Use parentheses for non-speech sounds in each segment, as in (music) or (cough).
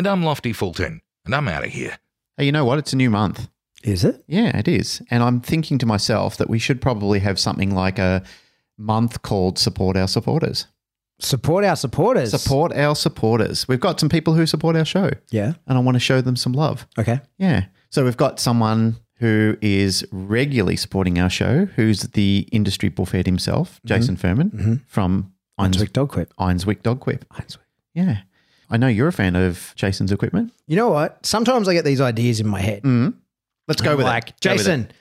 And I'm Lofty Fulton, and I'm out of here. Hey, you know what? It's a new month. Is it? Yeah, it is. And I'm thinking to myself that we should probably have something like a month called Support Our Supporters. Support our supporters. Support our supporters. We've got some people who support our show, Yeah. and I want to show them some love. Okay. Yeah. So we've got someone who is regularly supporting our show, who's the industry bullfed himself, mm-hmm. Jason Furman mm-hmm. from Einswick, Dog Quip. Einswick Dog Quip. Yeah. I know you're a fan of Jason's equipment. You know what? Sometimes I get these ideas in my head. Mm. Let's go with like, it. Go with it. Jason,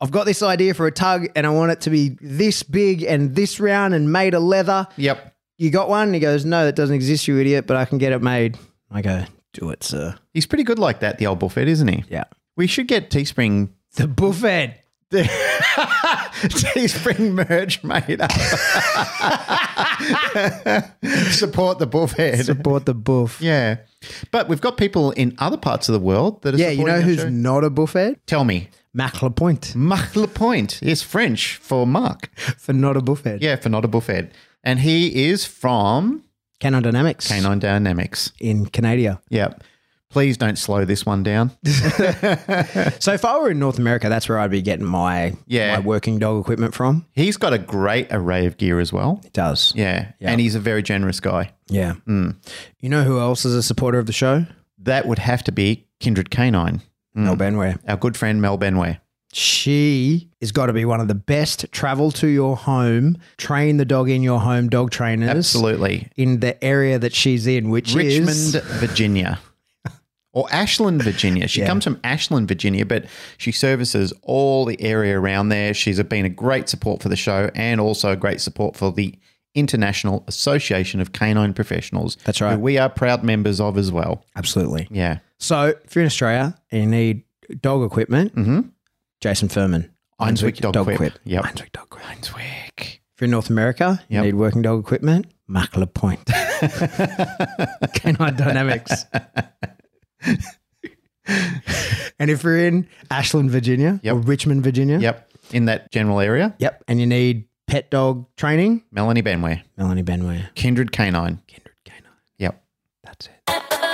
I've got this idea for a tug and I want it to be this big and this round and made of leather. Yep. You got one? He goes, No, that doesn't exist, you idiot, but I can get it made. I go, Do it, sir. He's pretty good like that, the old bullfed, isn't he? Yeah. We should get Teespring The buffet. Teespring merch made up. Support the bullfed. Support the buff. Yeah. But we've got people in other parts of the world that are Yeah, you know who's show. not a buffet? Tell me. Mac Lapointe Marc Lapointe is French for Mark. (laughs) for not a buffet. Yeah, for not a bullfed. And he is from Canon Dynamics Canine Dynamics. in Canada. Yep. Please don't slow this one down. (laughs) So if I were in North America, that's where I'd be getting my Yeah. my working dog equipment from. He's got a great array of gear as well. It does. Yeah. Yeah. And he's a very generous guy. Yeah. Hmm. You know who else is a supporter of the show? That would have to be Kindred Canine, hmm. Mel Benware. our good friend Mel Benway. She has got to be one of the best travel to your home, train the dog in your home dog trainers. Absolutely. In the area that she's in, which Richmond, is Virginia. Or Ashland, Virginia. She Yeah. comes from Ashland, Virginia, but she services all the area around there. She's been a great support for the show and also a great support for the International Association of Canine Professionals. That's right. who we are proud members of as well. absolutely. Yeah. So if you're in Australia and you need dog equipment, mm-hmm. Jason Furman, Einswick Dog Quip. Yep. Einswick Dog Quip. Einswick. If you're in North America, you Yep. need working dog equipment, Mac Lapointe. (laughs) (laughs) Canine Dynamics. (laughs) (laughs) and if you're in Ashland, Virginia, Yep. or Richmond, Virginia, Yep. In that general area, yep, and you need pet dog training, Melanie Benway, Melanie Benway, Kindred Canine. Kindred Canine. Yep. That's it.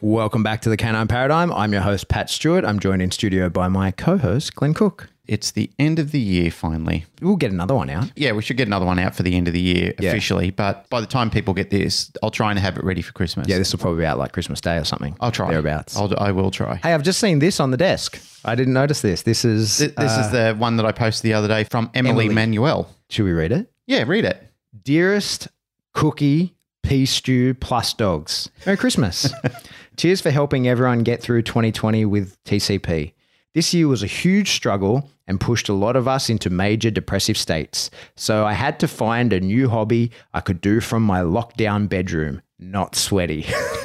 Welcome back to the Canine Paradigm. I'm your host, Pat Stewart. I'm joined in studio by my co host, Glenn Cook. It's the end of the year finally. We'll get another one out. Yeah, we should get another one out for the end of the year Yeah. officially. But by the time people get this, I'll try and have it ready for Christmas. Yeah, this will probably be out like Christmas Day or something. I'll try. Thereabouts. I'll, I will try. Hey, I've just seen this on the desk. I didn't notice this. This is. Th- This is uh, the one that I posted the other day from Emily, Emily. Manuel. should we read it? Yeah, read it. Dearest Cookie Pea Stew Plus Dogs. Merry Christmas. (laughs) Cheers for helping everyone get through 2020 with TCP. This year was a huge struggle and pushed a lot of us into major depressive states. So I had to find a new hobby I could do from my lockdown bedroom. Not sweaty. (laughs)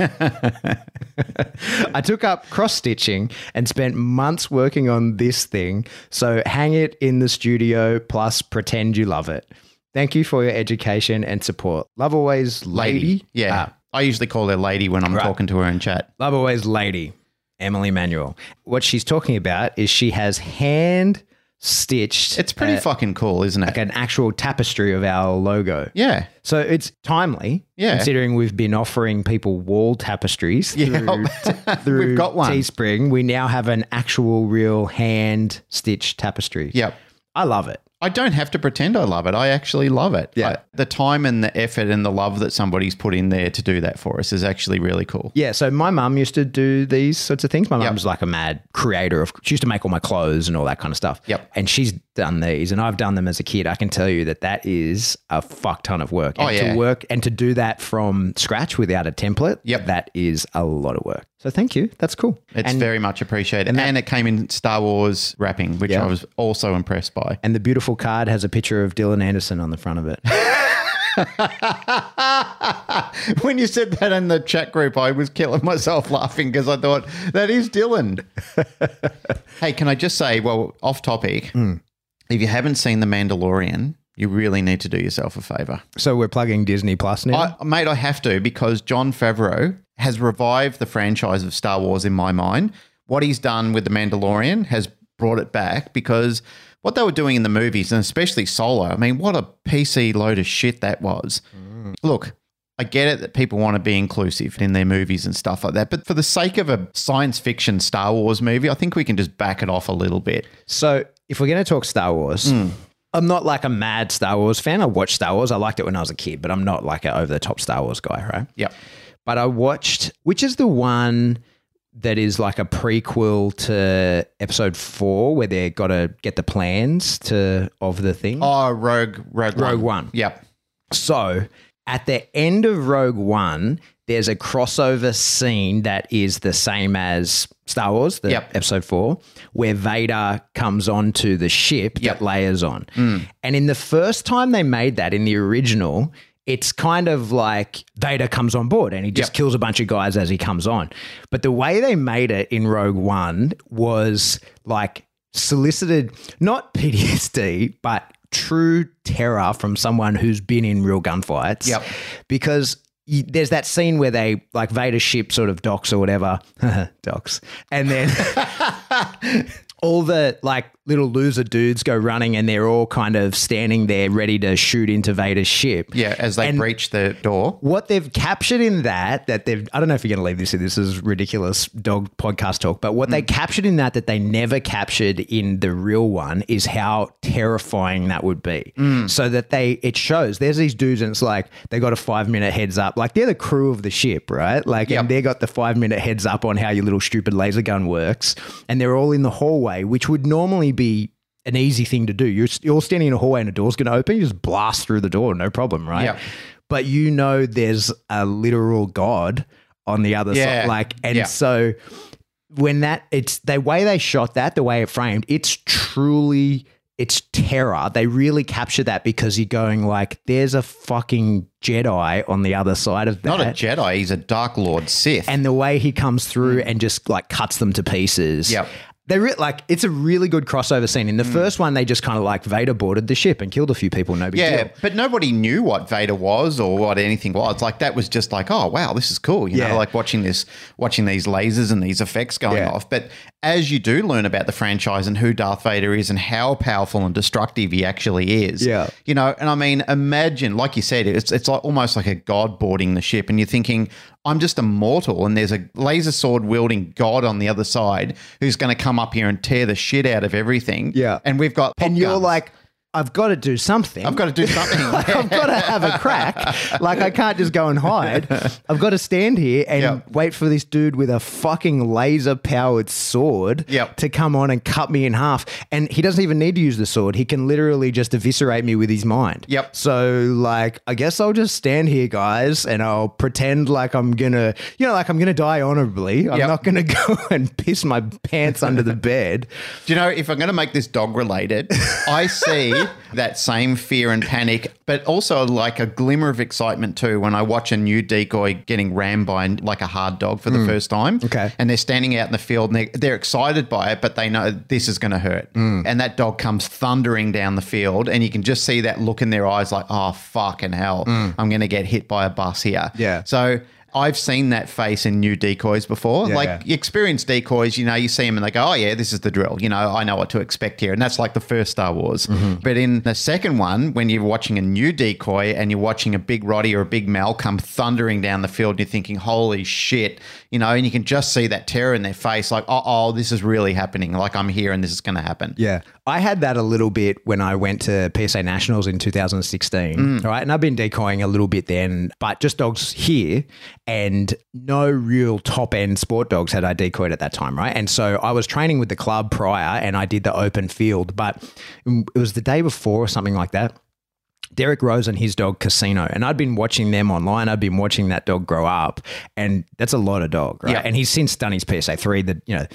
I took up cross stitching and spent months working on this thing. So hang it in the studio, plus pretend you love it. Thank you for your education and support. Love always, lady. Yeah. Ah, I usually call her lady when I'm Right. talking to her in chat. love always, lady. Emily Manuel. What she's talking about is she has hand stitched. It's pretty uh, fucking cool, isn't it? like an actual tapestry of our logo. yeah. So it's timely, Yeah. considering we've been offering people wall tapestries Yeah. through, (laughs) through We've got one. Teespring. We now have an actual, real hand stitched tapestry. Yep. I love it. I don't have to pretend I love it. I actually love it. Yeah. I- the time and the effort and the love that somebody's put in there to do that for us is actually really cool. Yeah, so my mum used to do these sorts of things. My Yep. mum's like a mad creator of. She used to make all my clothes and all that kind of stuff. Yep. And she's done these, and I've done them as a kid, I can tell you that that is a fuck ton of work. Oh, and yeah. To work and to do that from scratch without a template, Yep. that is a lot of work. So thank you. That's cool. It's and, very much appreciated. And, it came in Star Wars wrapping, which Yeah. I was also impressed by. and the beautiful card has a picture of Dylan Anderson on the front of it. (laughs) when you said that in the chat group, I was killing myself laughing because I thought that is Dylan. (laughs) hey, can I just say, well, off topic, Hmm. If you haven't seen The Mandalorian, you really need to do yourself a favor. so we're plugging Disney Plus now. I, mate, I have to because Jon Favreau has revived the franchise of Star Wars in my mind. What he's done with The Mandalorian has brought it back because what they were doing in the movies, and especially Solo, I mean, what a PC load of shit that was. Mm. Look, I get it that people want to be inclusive in their movies and stuff like that, but for the sake of a science fiction Star Wars movie, I think we can just back it off a little bit. So, if we're going to talk Star Wars, Hmm. I'm not like a mad Star Wars fan. I watched Star Wars. I liked it when I was a kid, but I'm not like an over the top Star Wars guy, right? Yep. But I watched, which is the one that is like a prequel to episode four, where they got to get the plans to of the thing. Oh, Rogue, Rogue, Rogue One. One. Yep. So at the end of Rogue One, there's a crossover scene that is the same as Star Wars, the Yep. episode four, where Vader comes onto the ship Yep. that layers on. Mm. And in the first time they made that in the original, it's kind of like Vader comes on board and he just Yep. kills a bunch of guys as he comes on. But the way they made it in Rogue One was like solicited not (laughs) PTSD, but true terror from someone who's been in real gunfights. Yep. Because there's that scene where they like Vader's ship sort of docks or whatever, (laughs) docks, and then (laughs) all the like little loser dudes go running and they're all kind of standing there ready to shoot into Vader's ship. Yeah, as they And- breach the door. What they've captured in that, that they've, I don't know if you're going to leave this in, this is ridiculous dog podcast talk, but what they hmm. captured in that, that they never captured in the real one is how terrifying that would be. Hmm. So that they, it shows there's these dudes and it's like, they got a five minute heads up. Like they're the crew of the ship, right? Like, Yep. and they got the five minute heads up on how your little stupid laser gun works. And they're all in the hallway, which would normally be an easy thing to do. You're, you're standing in a hallway and a door's going to open, you just blast through the door, no problem, right? Yep. But you know, there's a literal God on the other Yeah. side. Like, and Yeah. so when that, it's the way they shot that, the way it framed, it's truly. It's terror. They really capture that because you're going like, there's a fucking Jedi on the other side of that Not a Jedi, he's a Dark Lord Sith. and the way he comes through hmm. and just like cuts them to pieces. Yep. They re- like it's a really good crossover scene. In the Mm. first one, they just kind of like Vader boarded the ship and killed a few people. No big yeah, deal. but nobody knew what Vader was or what anything was. Like that was just like, oh wow, this is cool. You Yeah. know, like watching this, watching these lasers and these effects going Yeah. off. But as you do learn about the franchise and who Darth Vader is and how powerful and destructive he actually is, Yeah. you know, and I mean, imagine, like you said, it's it's like almost like a god boarding the ship, and you're thinking, I'm just a mortal, and there's a laser sword wielding god on the other side who's going to come up here and tear the shit out of everything. Yeah. and we've got And you're like, I've got to do something. I've got to do something. like, (laughs) I've got to have a crack. Like I can't just go and hide. I've got to stand here and Yeah. wait for this dude with a fucking laser powered sword Yep. to come on and cut me in half. And he doesn't even need to use the sword. He can literally just eviscerate me with his mind. Yep. So like I guess I'll just stand here, guys, and I'll pretend like I'm gonna you know, like I'm gonna die honorably. I'm Yep. not gonna (laughs) go and piss my pants under the bed. Do you know, if I'm going to make this dog related, I see (laughs) that same fear and panic, but also like a glimmer of excitement too when I watch a new decoy getting rammed by like a hard dog for the hmm. first time. Okay. And they're standing out in the field and they're, they're excited by it, but they know this is going to hurt. Hmm. And that dog comes thundering down the field and you can just see that look in their eyes like, oh, fucking hell, hmm. I'm going to get hit by a bus here. Yeah. So I've seen that face in new decoys before. Yeah, like yeah. experienced decoys, you know, you see them and they go, oh, yeah, this is the drill. You know, I know what to expect here. And that's like the first Star Wars. Mm-hmm. But in the second one, when you're watching a new decoy and you're watching a big Roddy or a big Mal come thundering down the field, and you're thinking, holy shit, you know, and you can just see that terror in their face like, oh, oh this is really happening. Like I'm here and this is going to happen. Yeah. I had that a little bit when I went to PSA Nationals in 2016. Mm. All right. And I've been decoying a little bit then, but just dogs here. and no real top end sport dogs had I decoyed at that time, right? And so I was training with the club prior and I did the open field, but it was the day before or something like that. Derek Rose and his dog Casino, and I'd been watching them online. I'd been watching that dog grow up, and that's a lot of dog, right? Yeah. And he's since done his PSA three. That you know,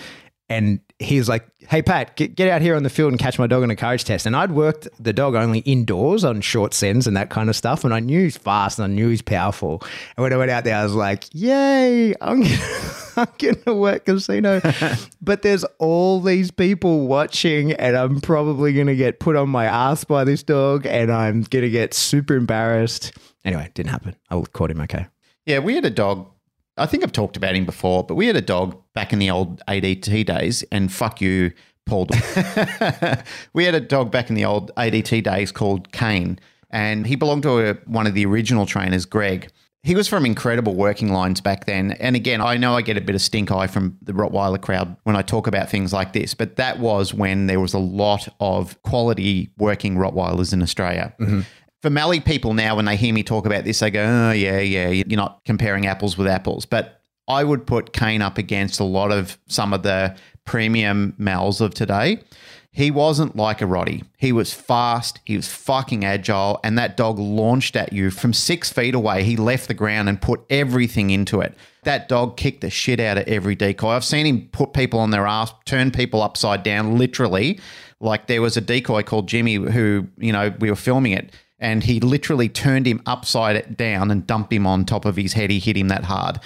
and he's like, "Hey Pat, get, get out here on the field and catch my dog on a courage test." And I'd worked the dog only indoors on short sends and that kind of stuff, and I knew he's fast and I knew he's powerful. And when I went out there, I was like, "Yay! I'm gonna, (laughs) I'm gonna work casino." (laughs) but there's all these people watching, and I'm probably gonna get put on my ass by this dog, and I'm gonna get super embarrassed. Anyway, it didn't happen. I caught him okay. Yeah, we had a dog. I think I've talked about him before, but we had a dog back in the old ADT days, and fuck you, Paul. (laughs) we had a dog back in the old ADT days called Kane, and he belonged to a, one of the original trainers, Greg. He was from incredible working lines back then. And again, I know I get a bit of stink eye from the Rottweiler crowd when I talk about things like this, but that was when there was a lot of quality working Rottweilers in Australia. Mm-hmm. For Mallee people now, when they hear me talk about this, they go, oh, yeah, yeah, you're not comparing apples with apples. But I would put Kane up against a lot of some of the premium males of today. He wasn't like a Roddy. He was fast, he was fucking agile, and that dog launched at you from six feet away. He left the ground and put everything into it. That dog kicked the shit out of every decoy. I've seen him put people on their ass, turn people upside down, literally. Like there was a decoy called Jimmy who, you know, we were filming it and he literally turned him upside down and dumped him on top of his head. He hit him that hard.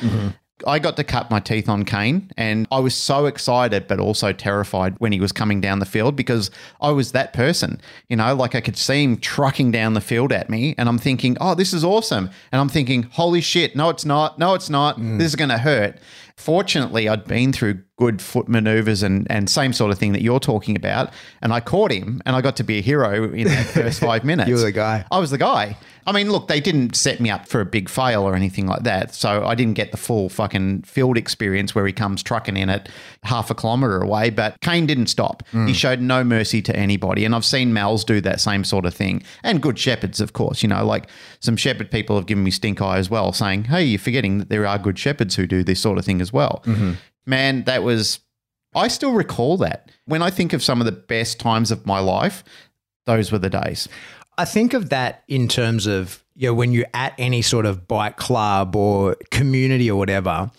I got to cut my teeth on Kane, and I was so excited, but also terrified when he was coming down the field because I was that person. You know, like I could see him trucking down the field at me, and I'm thinking, oh, this is awesome. And I'm thinking, holy shit, no, it's not. No, it's not. This is going to hurt. Fortunately, I'd been through good foot maneuvers and, and same sort of thing that you're talking about. And I caught him and I got to be a hero in that (laughs) first five minutes. You were the guy. I was the guy. I mean, look, they didn't set me up for a big fail or anything like that. So I didn't get the full fucking field experience where he comes trucking in at half a kilometre away. But Kane didn't stop. Mm. He showed no mercy to anybody. And I've seen Mals do that same sort of thing. And good shepherds, of course. You know, like some shepherd people have given me stink eye as well, saying, hey, you're forgetting that there are good shepherds who do this sort of thing as well. Mm-hmm. Man, that was. I still recall that. When I think of some of the best times of my life, those were the days. I think of that in terms of you know when you're at any sort of bike club or community or whatever,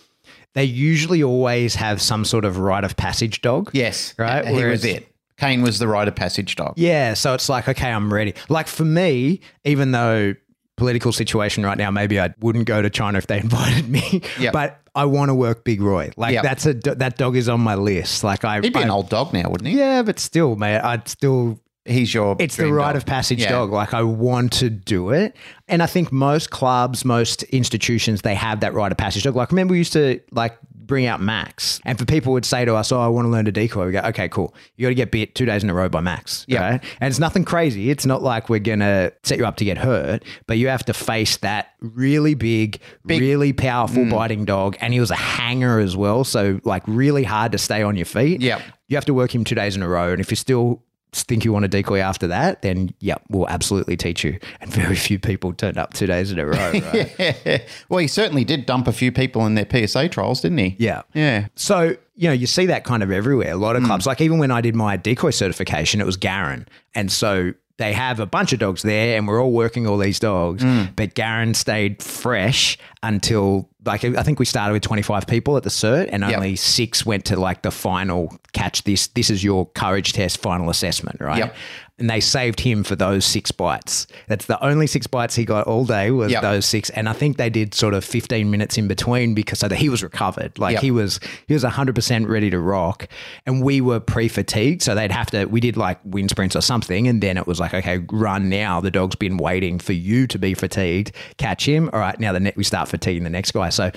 they usually always have some sort of rite of passage dog. Yes. Right? He was it. Kane was the rite of passage dog. Yeah, so it's like okay, I'm ready. Like for me, even though political situation right now, maybe I wouldn't go to China if they (laughs) invited me. Yep. But I want to work Big Roy. Like Yep. that's a that dog is on my list. Like I, He'd be I- an old dog now, wouldn't he? yeah, but still, mate, I'd still He's your. it's the rite dog. of passage Yeah. dog. Like I want to do it. And I think most clubs, most institutions, they have that rite of passage dog. Like remember we used to like bring out Max. And for people would say to us, Oh, I want to learn to decoy. We go, Okay, cool. You gotta get bit two days in a row by Max. Yeah. right? And it's nothing crazy. It's not like we're gonna set you up to get hurt, but you have to face that really big, really powerful Mm. biting dog. And he was a hanger as well. So like really hard to stay on your feet. yeah You have to work him two days in a row. And if you're still think you want a decoy after that, then yeah, we'll absolutely teach you. And very few people turned up two days in a row, right? (laughs) well, he certainly did dump a few people in their PSA trials, didn't he? yeah. Yeah. So, you know, you see that kind of everywhere. A lot of hmm. clubs, like even when I did my decoy certification, it was Garen. And so they have a bunch of dogs there and we're all working all these dogs. Hmm. But Garen stayed fresh until like I think we started with 25 people at the cert and Yep. only six went to like the final catch this this is your courage test final assessment, right? Yep. And they saved him for those six bites. That's the only six bites he got all day was Yep. those six. And I think they did sort of 15 minutes in between because so that he was recovered. Like Yep. he was he was 100% ready to rock and we were pre-fatigued so they'd have to we did like wind sprints or something and then it was like okay run now the dog's been waiting for you to be fatigued catch him all right now the net we start fatiguing the next guy so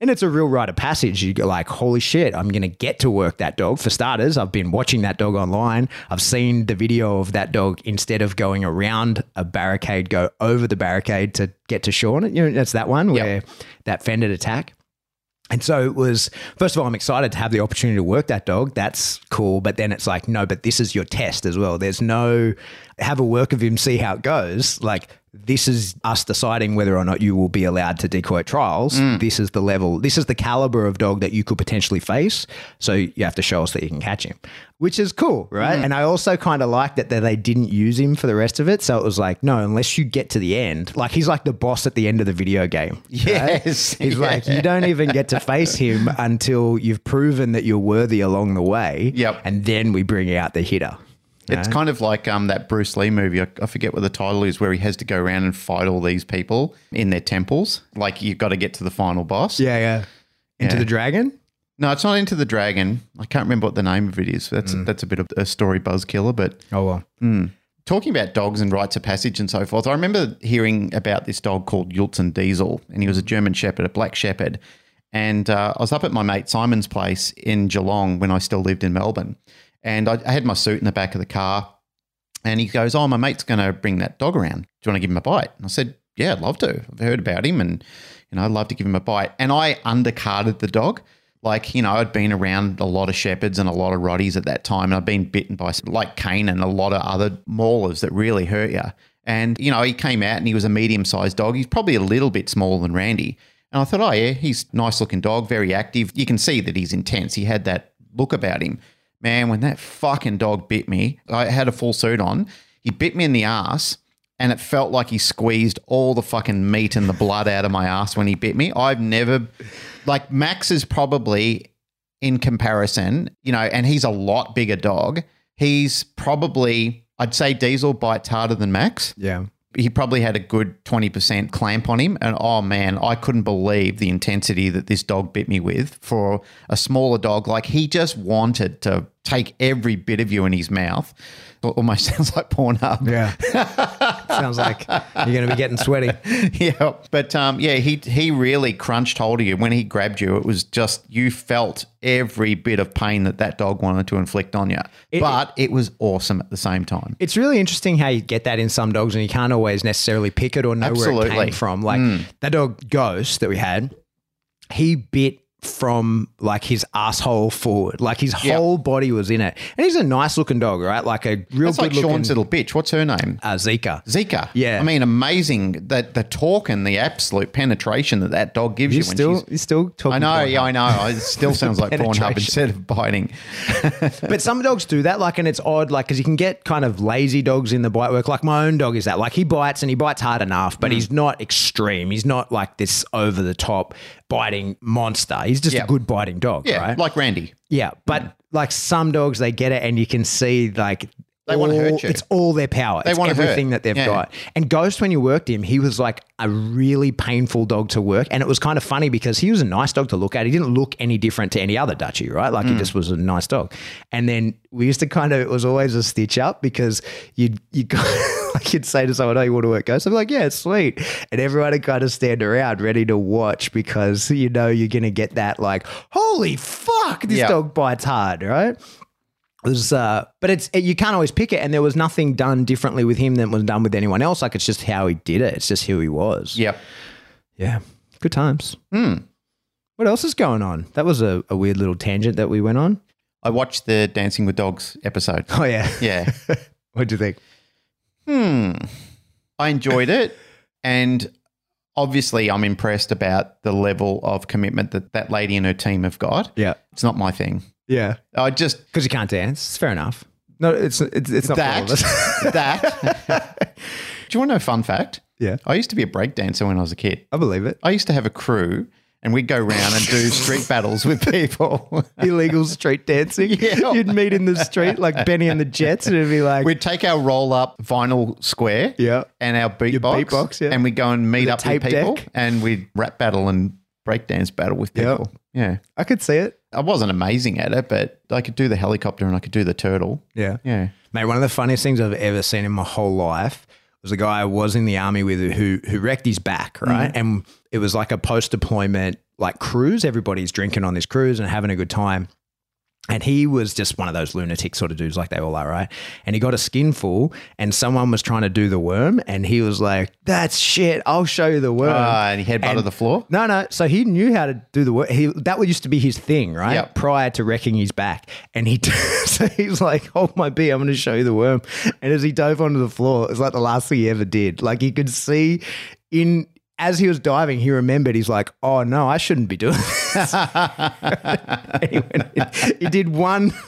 and it's a real rite of passage. You go like, holy shit, I'm going to get to work that dog. For starters, I've been watching that dog online. I've seen the video of that dog instead of going around a barricade, go over the barricade to get to Sean. You know, that's that one where that fended attack. And so it was, first of all, I'm excited to have the opportunity to work that dog. That's cool. But then it's like, no, but this is your test as well. There's no, have a work of him, see how it goes. Like, this is us deciding whether or not you will be allowed to decoy trials. Mm. This is the level, this is the caliber of dog that you could potentially face. So you have to show us that you can catch him, which is cool, Mm. right? And I also kind of like that they didn't use him for the rest of it. So it was like, no, unless you get to the end, like he's like the boss at the end of the video game. right? Yes. (laughs) He's like, (laughs) you don't even get to face him until you've proven that you're worthy along the way. Yep. And then we bring out the hitter. It's kind of like um, that Bruce Lee movie. I, I forget what the title is, where he has to go around and fight all these people in their temples. Like you've got to get to the final boss. Yeah, yeah. Into Yeah. the dragon? No, it's not Enter the Dragon. I can't remember what the name of it is. That's that's a bit of a story buzz killer. But Oh, well. talking about dogs and rites of passage and so forth, I remember hearing about this dog called Yultzen Diesel, and he was a German Shepherd, a black shepherd. And uh, I was up at my mate Simon's place in Geelong when I still lived in Melbourne, and I, I had my suit in the back of the car. And he goes, "Oh, my mate's going to bring that dog around. Do you want to give him a bite?" And I said, "Yeah, I'd love to. I've heard about him, and you know, I'd love to give him a bite." And I undercarded the dog. Like, you know, I'd been around a lot of shepherds and a lot of rotties at that time, and I'd been bitten by like Kane and a lot of other maulers that really hurt you. And you know, he came out and he was a medium-sized dog. He's probably a little bit smaller than Randy. And I thought, oh yeah, he's a nice-looking dog, very active. You can see that he's intense. He had that look about him. Man, when that fucking dog bit me, I had a full suit on. He bit me in the ass, and it felt like he squeezed all the fucking meat and the blood out of my ass when he bit me. I've never, like, Max is probably in comparison, you know, and he's a lot bigger dog. He's probably, I'd say Diesel bites harder than Max Yeah. He probably had a good 20% clamp on him. And oh man, I couldn't believe the intensity that this dog bit me with for a smaller dog. Like he just wanted to take every bit of you in his mouth. It almost (laughs) sounds like Pornhub. Yeah. (laughs) Sounds like you're going to be getting sweaty. (laughs) yeah. But um, yeah, he he really crunched hold of you. When he grabbed you, it was just, you felt every bit of pain that that dog wanted to inflict on you. but it was awesome at the same time. It's really interesting how you get that in some dogs and you can't always necessarily pick it or know where it Absolutely. came from. Like that dog Ghost that we had, he bit from like his asshole forward. Like his Yeah. whole body was in it. And he's a nice looking dog, right? Like a real That's like good looking Sean's little bitch. What's her name? uh, Zika. Zika. Yeah. I mean, amazing that the talk and the absolute penetration that that dog gives you when still he's still talking. I know, yeah, I know. It still (laughs) sounds like Pornhub instead of biting. (laughs) But some dogs do that, like, and it's odd, like, because you can get kind of lazy dogs in the bite work. Like my own dog is that, like, he bites and he bites hard enough, Mm. but he's not extreme. He's not like this over the top biting monster. He's just Yeah. a good biting dog, Yeah, right? like Randy. yeah, but like some dogs, they get it, and you can see like. They wanna hurt you. It's all their power. They it's hurt. everything that they've Yeah. got. And Ghost, when you worked him, he was like a really painful dog to work. And it was kind of funny because he was a nice dog to look at. He didn't look any different to any other Dutchie, right? Like Mm. he just was a nice dog. And then we used to kind of, it was always a stitch up because you'd, you (laughs) like you'd say to someone, oh, you want to work Ghost? I'm like, yeah, sweet. And everyone would kind of stand around ready to watch because you know you're going to get that like, holy fuck, this Yeah. dog bites hard, right? It was, uh, but it's it, you can't always pick it, and there was nothing done differently with him than was done with anyone else. Like it's just how he did it. It's just who he was. Yep. yeah, good times. Hmm. What else is going on? That was a, a weird little tangent that we went on. I watched the Dancing with Dogs episode. Oh yeah, Yeah. (laughs) what do you think? Hmm. I enjoyed it. And obviously, I'm impressed about the level of commitment that that lady and her team have got. Yeah, It's not my thing. yeah, I just, because you can't dance. It's fair enough. No, it's it's, it's not that, of us. (laughs) that. Do you want to know a fun fact? Yeah. I used to be a breakdancer when I was a kid. I believe it. I used to have a crew and we'd go around and do street (laughs) battles with people. Illegal street dancing. (laughs) Yeah. You'd meet in the street like Benny and the Jets, and it'd be like, We'd take our roll up vinyl square Yeah. and our beatbox, beatbox, yeah. and we'd go and meet With up with people deck. and we'd rap battle and breakdance battle with Yep. people. Yeah. I could see it. I wasn't amazing at it, but I could do the helicopter and I could do the turtle. Yeah. Yeah. Mate, one of the funniest things I've ever seen in my whole life was a guy I was in the army with who who wrecked his back, mm. right? And it was like a post deployment like cruise. Everybody's drinking on this cruise and having a good time. And he was just one of those lunatic sort of dudes, like they all are, right? And he got a skinful, and someone was trying to do the worm, and he was like, "That's shit! I'll show you the worm." Ah, and he headbutted And- the floor. No, no. So he knew how to do the worm. He that used to be his thing, right? Yep. Prior to wrecking his back, and he (laughs) so he's like, "Hold my beer, I'm going to show you the worm." And as he dove onto the floor, it was like the last thing he ever did. Like you could see in as he was diving, he remembered. He's like, "Oh no, I shouldn't be doing this." (laughs) (laughs) He, went- he did one. (laughs)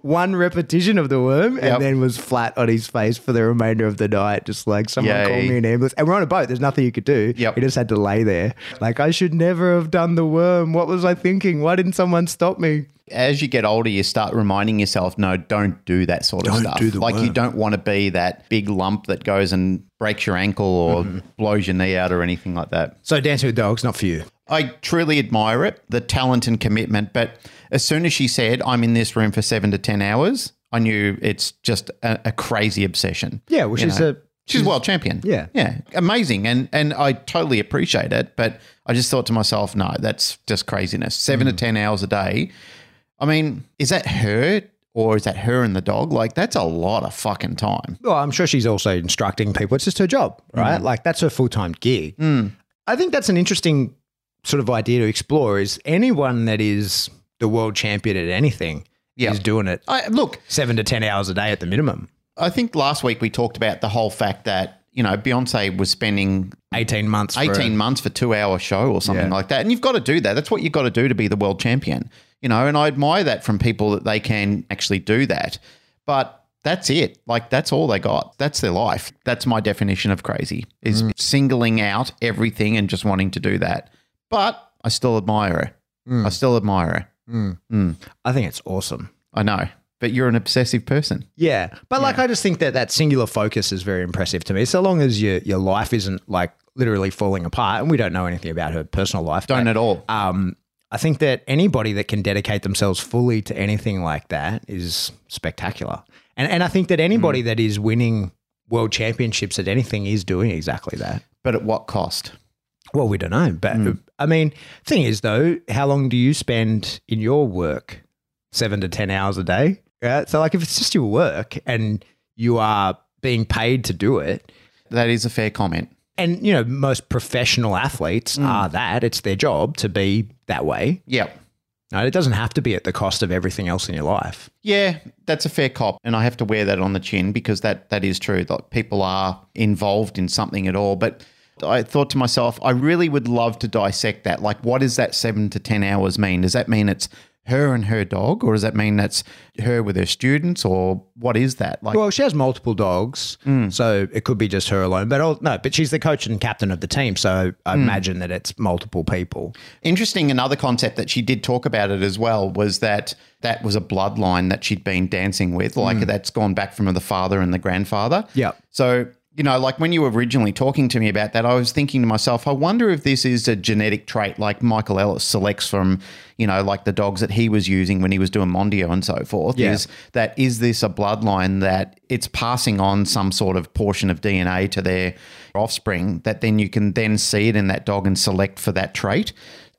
One repetition of the worm Yep. and then was flat on his face for the remainder of the night. Just like someone Yay. called me an ambulance. And we're on a boat. There's nothing you could do. Yep. He just had to lay there. Like, I should never have done the worm. What was I thinking? Why didn't someone stop me? As you get older, you start reminding yourself, no, don't do that sort of Don't stuff. do the like you don't want to be that big lump that goes and breaks your ankle or Mm-hmm. blows your knee out or anything like that. So, Dancing with Dogs, not for you. I truly admire it, the talent and commitment. But as soon as she said, I'm in this room for seven to 10 hours, I knew it's just a, a crazy obsession. Yeah, well, she's know? a- She's, world champion. Yeah. Yeah. Amazing. And and I totally appreciate it. But I just thought to myself, no, that's just craziness. Seven Mm. to 10 hours a day. I mean, is that her or is that her and the dog? Like, that's a lot of fucking time. Well, I'm sure she's also instructing people. It's just her job, right? Mm. Like, that's her full time gig. I think that's an interesting sort of idea to explore is anyone that is the world champion at anything Yeah. is doing it I, look, seven to 10 hours a day at the minimum. I think last week we talked about the whole fact that, you know, Beyonce was spending 18 months. for- 18 months for two hour show or something Yeah. like that. And you've got to do that. That's what you've got to do to be the world champion, you know, and I admire that from people that they can actually do that. But that's it. Like that's all they got. That's their life. That's my definition of crazy is Mm. singling out everything and just wanting to do that. But I still admire her. Mm. I still admire her. I think it's awesome. I know. But you're an obsessive person. Yeah, but like I just think that that singular focus is very impressive to me. So long as your your life isn't like literally falling apart, and we don't know anything about her personal life, Don't but, at all. um, I think that anybody that can dedicate themselves fully to anything like that is spectacular. And and I think that anybody mm. that is winning world championships at anything is doing exactly that. But at what cost? Well, we don't know, but mm. I mean, thing is though, how long do you spend in your work? Seven to ten hours a day. Yeah. So like, if it's just your work and you are being paid to do it, That is a fair comment. and you know most professional athletes mm. are that it's their job to be that way. Yep. No, it doesn't have to be at the cost of everything else in your life. Yeah, that's a fair cop, and I have to wear that on the chin because that that is true. That people are involved in something at all, but. I thought to myself, I really would love to dissect that. Like, what does that seven to 10 hours mean? Does that mean it's her and her dog, or does that mean that's her with her students, or what is that? Like, Well, she has multiple dogs, hmm. so it could be just her alone. But no, but she's the coach and captain of the team, so I hmm. imagine that it's multiple people. Interesting. Another concept that she did talk about it as well was that that was a bloodline that she'd been dancing with. Like hmm. that's gone back from the father and the grandfather. Yeah. So, you know, like when you were originally talking to me about that, I was thinking to myself, I wonder if this is a genetic trait like Michael Ellis selects from, you know, like the dogs that he was using when he was doing Mondio and so forth. Yeah. Is that is this a bloodline that it's passing on some sort of portion of DNA to their offspring that then you can then see it in that dog and select for that trait?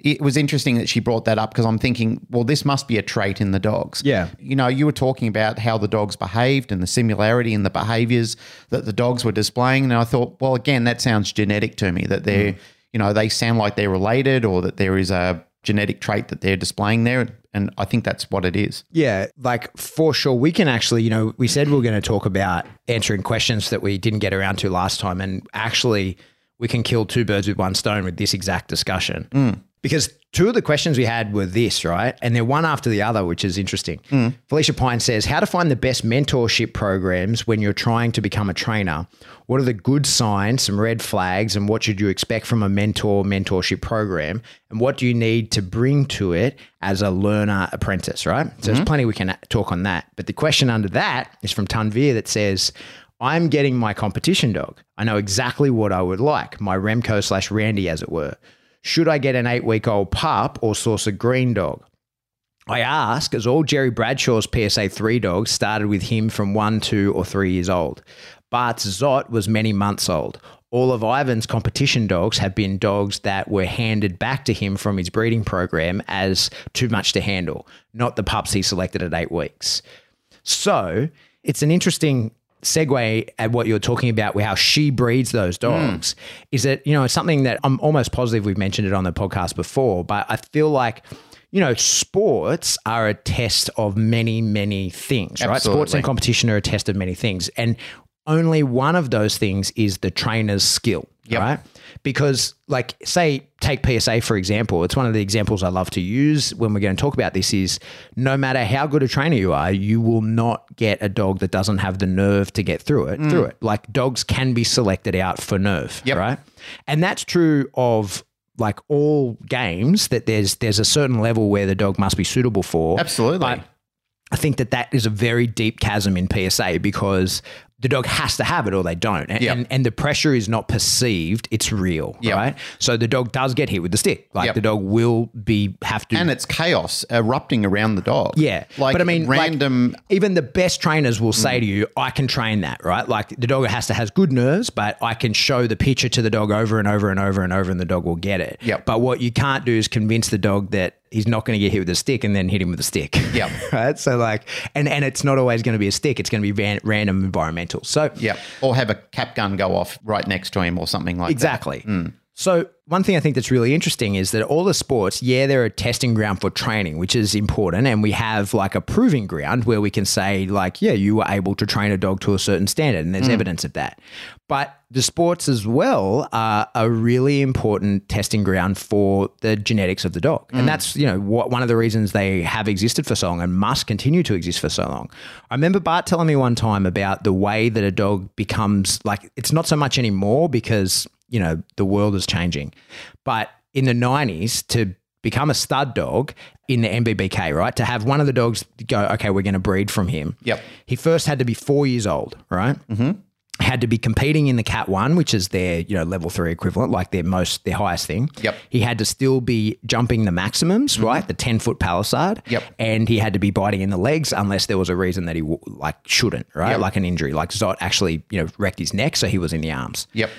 It was interesting that she brought that up because I'm thinking, well, this must be a trait in the dogs. Yeah. You know, you were talking about how the dogs behaved and the similarity in the behaviors that the dogs were displaying. And I thought, well, again, that sounds genetic to me that they're, mm. you know, they sound like they're related or that there is a genetic trait that they're displaying there. And I think that's what it is. Yeah, like for sure. We can actually, you know, we said we are going to talk about answering questions that we didn't get around to last time. And actually, we can kill two birds with one stone with this exact discussion. Mm. Because two of the questions we had were this, right? And they're one after the other, which is interesting. Mm. Felicia Pine says, How to find the best mentorship programs when you're trying to become a trainer? What are the good signs, some red flags, and what should you expect from a mentor mentorship program? And what do you need to bring to it as a learner apprentice, right? So there's mm-hmm. plenty we can talk on that. But the question under that is from Tanvir that says, I'm getting my competition dog. I know exactly what I would like, my Remco slash Randy, as it were. Should I get an eight week old pup or source a green dog? I ask, as all Jerry Bradshaw's PSA 3 dogs started with him from one, two, or three years old. Bart's Zot was many months old. All of Ivan's competition dogs have been dogs that were handed back to him from his breeding program as too much to handle, not the pups he selected at eight weeks. So it's an interesting segue at what you're talking about with how she breeds those hmm. dogs is that you know it's something that I'm almost positive we've mentioned it on the podcast before but I feel like you know sports are a test of many many things right? Sports and competition are a test of many things and only one of those things is the trainer's skill Yep. right because like say take psa for example. It's one of the examples i love to use when we're going to talk about this is no matter how good a trainer you are you will not get a dog that doesn't have the nerve to get through it through mm. it. Like dogs can be selected out for nerve Yep. right? And that's true of like all games that there's there's a certain level where the dog must be suitable for. Absolutely. I think that that is a very deep chasm in PSA because the dog has to have it or they don't. And, Yep. and, and the pressure is not perceived, it's real, Yep. right? So the dog does get hit with the stick. Like Yep. the dog will be have to and it's chaos erupting around the dog. yeah, Like but I mean, like, random even the best trainers will Mm. say to you, "I can train that." Right? Like the dog has to has good nerves, but I can show the picture to the dog over and over and over and over, and the dog will get it. Yep. But what you can't do is convince the dog that he's not going to get hit with a stick and then hit him with a stick. Yep. (laughs) right. So like, and and it's not always going to be a stick. It's going to be ran, random environmental. So Yeah. Or have a cap gun go off right next to him or something like that. Exactly. Mm. So one thing I think that's really interesting is that all the sports, yeah, they're a testing ground for training, which is important, and we have like a proving ground where we can say like, yeah, you were able to train a dog to a certain standard, and there's Mm. evidence of that. But the sports as well are a really important testing ground for the genetics of the dog, Mm. and that's you know what one of the reasons they have existed for so long and must continue to exist for so long. I remember Bart telling me one time about the way that a dog becomes like it's not so much anymore because you know the world is changing but in the 90s to become a stud dog in the NVBK right to have one of the dogs go okay we're going to breed from him Yep. he first had to be four years old right mm-hmm. Had to be competing in the cat one which is their you know level three equivalent like their most their highest thing Yep. he had to still be jumping the maximums mm-hmm. right the 10 foot palisade Yep. and he had to be biting in the legs unless there was a reason that he w- like shouldn't right Yep. like an injury like zot actually you know wrecked his neck so he was in the arms Yep.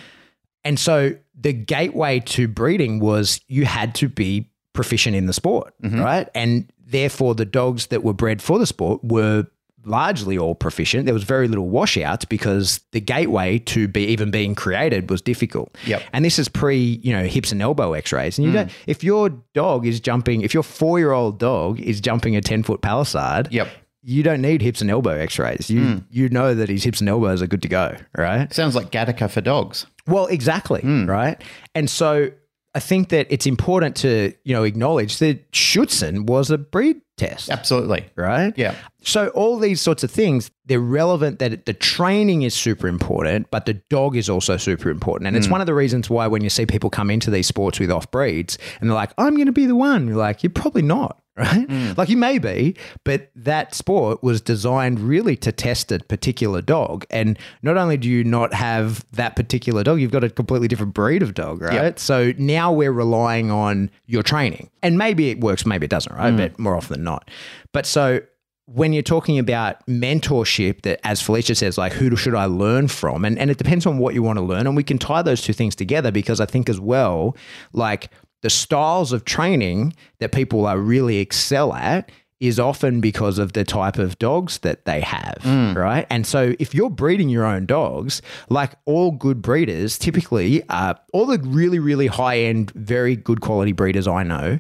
and so the gateway to breeding was you had to be proficient in the sport, mm-hmm. right? And therefore, the dogs that were bred for the sport were largely all proficient. There was very little washouts because the gateway to be even being created was difficult. Yep. And this is pre, you know, hips and elbow X-rays. And you hmm. don't, if your dog is jumping, if your four-year-old dog is jumping a ten-foot palisade, Yep. you don't need hips and elbow X-rays. You hmm. you know that his hips and elbows are good to go, right? Sounds like Gattaca for dogs. Well, exactly, hmm. right? And so I think that it's important to, you know, acknowledge that Schutzhund was a breed test, Absolutely. right? Yeah. So all these sorts of things, they're relevant that the training is super important, but the dog is also super important. And it's mm. one of the reasons why when you see people come into these sports with off breeds and they're like, I'm going to be the one, you're like, you're probably not. Right? Hmm. Like you may be, but that sport was designed really to test a particular dog. And not only do you not have that particular dog, you've got a completely different breed of dog, right? Yep. So now we're relying on your training. And maybe it works, maybe it doesn't, right? Hmm. But more often than not. But so when you're talking about mentorship, that as Felicia says, like who should I learn from? And and it depends on what you want to learn. And we can tie those two things together because I think as well, like the styles of training that people are really excel at is often because of the type of dogs that they have, right? And so if you're breeding your own dogs, like all good breeders, typically uh, all the really, really high end, very good quality breeders I know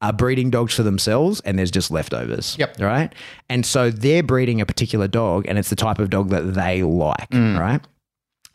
are breeding dogs for themselves and there's just leftovers. Yep. Right. And so they're breeding a particular dog and it's the type of dog that they like. Right.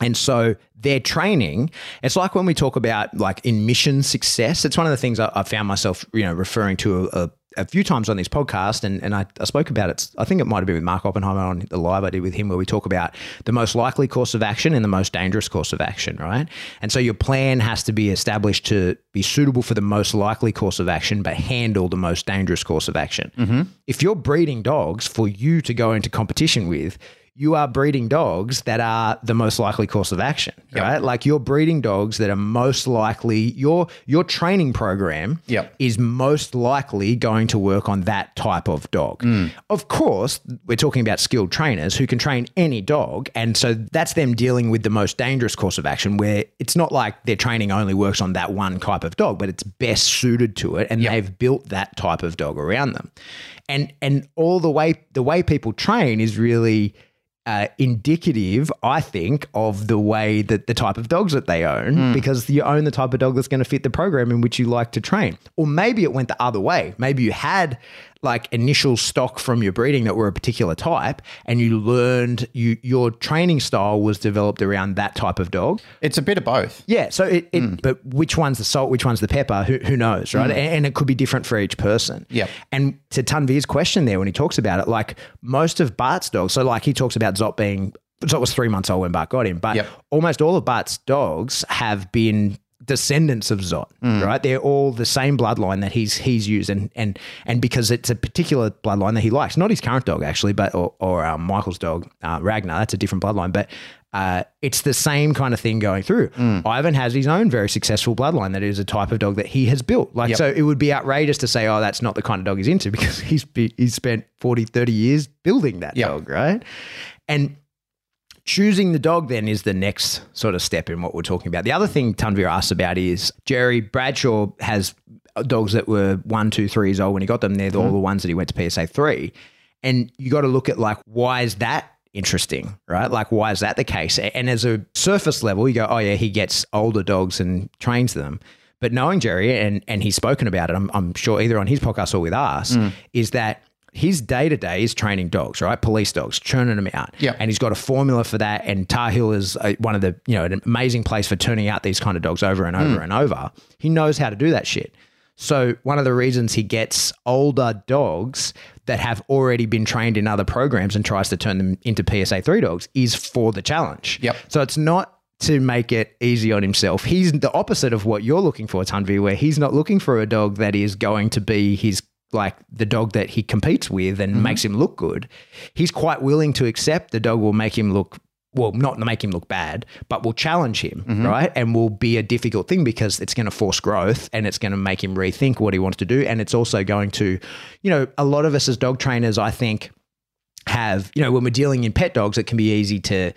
And so their training, it's like when we talk about like in mission success, it's one of the things I, I found myself, you know, referring to a, a, a few times on this podcast. And, and I, I spoke about it. I think it might have been with Mark Oppenheimer on the live I did with him, where we talk about the most likely course of action and the most dangerous course of action, right? And so your plan has to be established to be suitable for the most likely course of action, but handle the most dangerous course of action. Mm-hmm. If you're breeding dogs for you to go into competition with, you are breeding dogs that are the most likely course of action, right? Like you're breeding dogs that are most likely your your training program Yep. is most likely going to work on that type of dog. Hmm. Of course, we're talking about skilled trainers who can train any dog, and so that's them dealing with the most dangerous course of action where it's not like their training only works on that one type of dog, but it's best suited to it and they've built that type of dog around them. And and all the way the way people train is really uh, indicative, I think, of the way that the type of dogs that they own, because you own the type of dog that's going to fit the program in which you like to train. Or maybe it went the other way. Maybe you had like initial stock from your breeding that were a particular type, and you learned you your training style was developed around that type of dog. It's a bit of both. Yeah. So it, it mm. but which one's the salt, which one's the pepper? Who, who knows, right? Mm. And, and it could be different for each person. yeah And to Tanvir's question there, when he talks about it, like most of Bart's dogs, so like he talks about Zot being Zot was three months old when Bart got him, but Yep. almost all of Bart's dogs have been descendants of Zot, right? They're all the same bloodline that he's he's used, and and and because it's a particular bloodline that he likes, not his current dog actually, but or, or um, Michael's dog uh, Ragnar. That's a different bloodline, but uh, it's the same kind of thing going through. Ivan has his own very successful bloodline that is a type of dog that he has built. Like, Yep. so it would be outrageous to say, oh, that's not the kind of dog he's into (laughs) because he's be, he's spent 40, 30 years building that Yep. dog, right? And choosing the dog then is the next sort of step in what we're talking about. The other thing Tanvir asked about is Jerry Bradshaw has dogs that were one, two, three years old when he got them. They're mm-hmm. all the ones that he went to PSA three. And you got to look at like, why is that interesting, right? Like, why is that the case? And as a surface level, you go, oh, yeah, he gets older dogs and trains them. But knowing Jerry, and, and he's spoken about it, I'm, I'm sure either on his podcast or with us, mm. is that his day to day is training dogs, right? Police dogs, churning them out. Yeah. And he's got a formula for that. And Tar Heel is uh one of the, you know, an amazing place for turning out these kind of dogs over and over and over. He knows how to do that shit. So one of the reasons he gets older dogs that have already been trained in other programs and tries to turn them into PSA three dogs is for the challenge. Yep. So it's not to make it easy on himself. He's the opposite of what you're looking for, Tanvir, where he's not looking for a dog that is going to be his like the dog that he competes with and mm-hmm. makes him look good. He's quite willing to accept the dog will make him look well, not make him look bad, but will challenge him, mm-hmm. right? And will be a difficult thing because it's going to force growth and it's going to make him rethink what he wants to do. And it's also going to, you know, a lot of us as dog trainers, I think, have, you know, when we're dealing in pet dogs, it can be easy to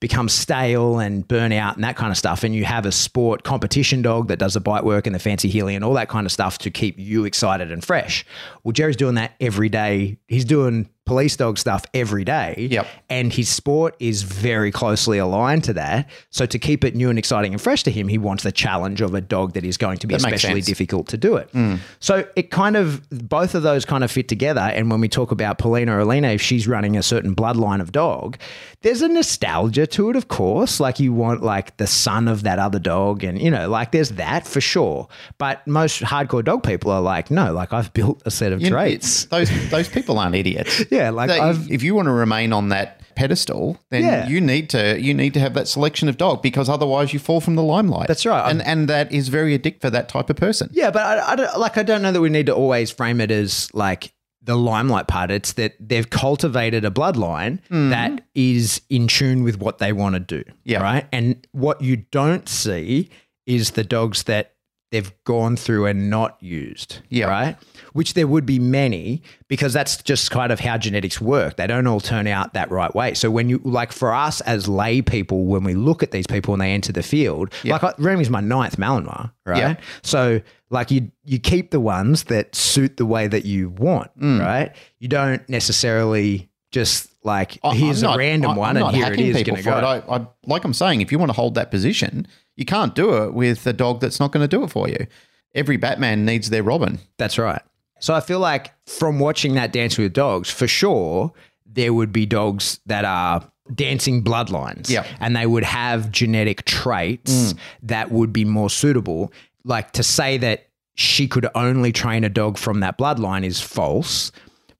become stale and burn out and that kind of stuff. And you have a sport competition dog that does the bite work and the fancy heeling and all that kind of stuff to keep you excited and fresh. Well, Jerry's doing that every day. He's doing police dog stuff every day. Yep. And his sport is very closely aligned to that. So to keep it new and exciting and fresh to him, he wants the challenge of a dog that is going to be That especially difficult to do it. Mm. So it kind of both of those kind of fit together. And when we talk about Paulina or Alina, if she's running a certain bloodline of dog, there's a nostalgia to it, of course. Like you want like the son of that other dog, and you know, like there's that for sure. But most hardcore dog people are like, no, like I've built a set of You know, traits. Those those people aren't idiots. (laughs) Yeah, like They- I've if you want to remain on that pedestal, then Yeah. you need to you need to have that selection of dog because otherwise you fall from the limelight. That's right. and and that is very addictive for that type of person. Yeah, but I, I don't, like I don't know that we need to always frame it as like the limelight part. It's that they've cultivated a bloodline mm. that is in tune with what they want to do. Yeah. Right. And what you don't see is the dogs that they've gone through and not used. Yeah. Right. Which there would be many because that's just kind of how genetics work. They don't all turn out that right way. So when you like for us as lay people, when we look at these people and they enter the field, like I, Remy's my ninth Malinois, right? Yeah. So like you you keep the ones that suit the way that you want, Mm. right? You don't necessarily just like I- here's I'm a random I- one and here it people going to go. I, like I'm saying, if you want to hold that position, you can't do it with a dog that's not going to do it for you. Every Batman needs their Robin. That's right. So I feel like from watching that Dance with Dogs, for sure, there would be dogs that are dancing bloodlines. Yeah. And they would have genetic traits mm. that would be more suitable. Like to say that she could only train a dog from that bloodline is false,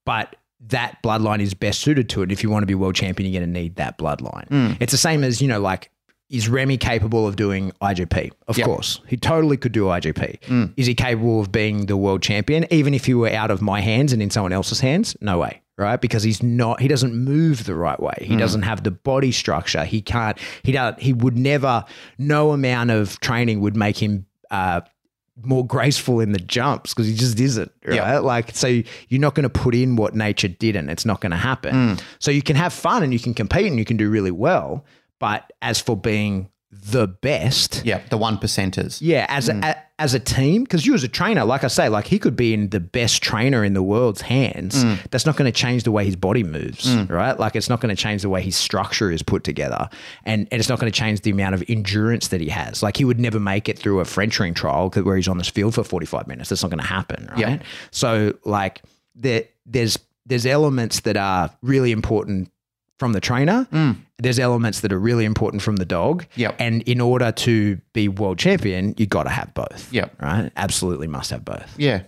but that bloodline is best suited to it. If you want to be world champion, you're going to need that bloodline. Mm. It's the same as, you know, like, is Remy capable of doing IGP? Of Yep. course. He totally could do IGP. Mm. Is he capable of being the world champion? Even if he were out of my hands and in someone else's hands? No way. right? Because he's not, he doesn't move the right way. He mm. doesn't have the body structure. He can't, he don't, he would never, no amount of training would make him, uh, more graceful in the jumps because he just isn't right Yeah. like so you're not going to put in what nature didn't it's not going to happen mm. so you can have fun and you can compete and you can do really well but as for being the best Yeah, the one percenters. yeah, as a, mm. a as a team, because you as a trainer, like I say, like he could be in the best trainer in the world's hands. Mm. That's not going to change the way his body moves, mm. right? Like it's not going to change the way his structure is put together, and, and it's not going to change the amount of endurance that he has. Like he would never make it through a French ring trial where he's on this field for forty five minutes. That's not going to happen, right? So like there, there's there's elements that are really important from the trainer. Mm. There's elements that are really important from the dog. Yep. And in order to be world champion, you got to have both. Yep. Right. Absolutely must have both. Yeah.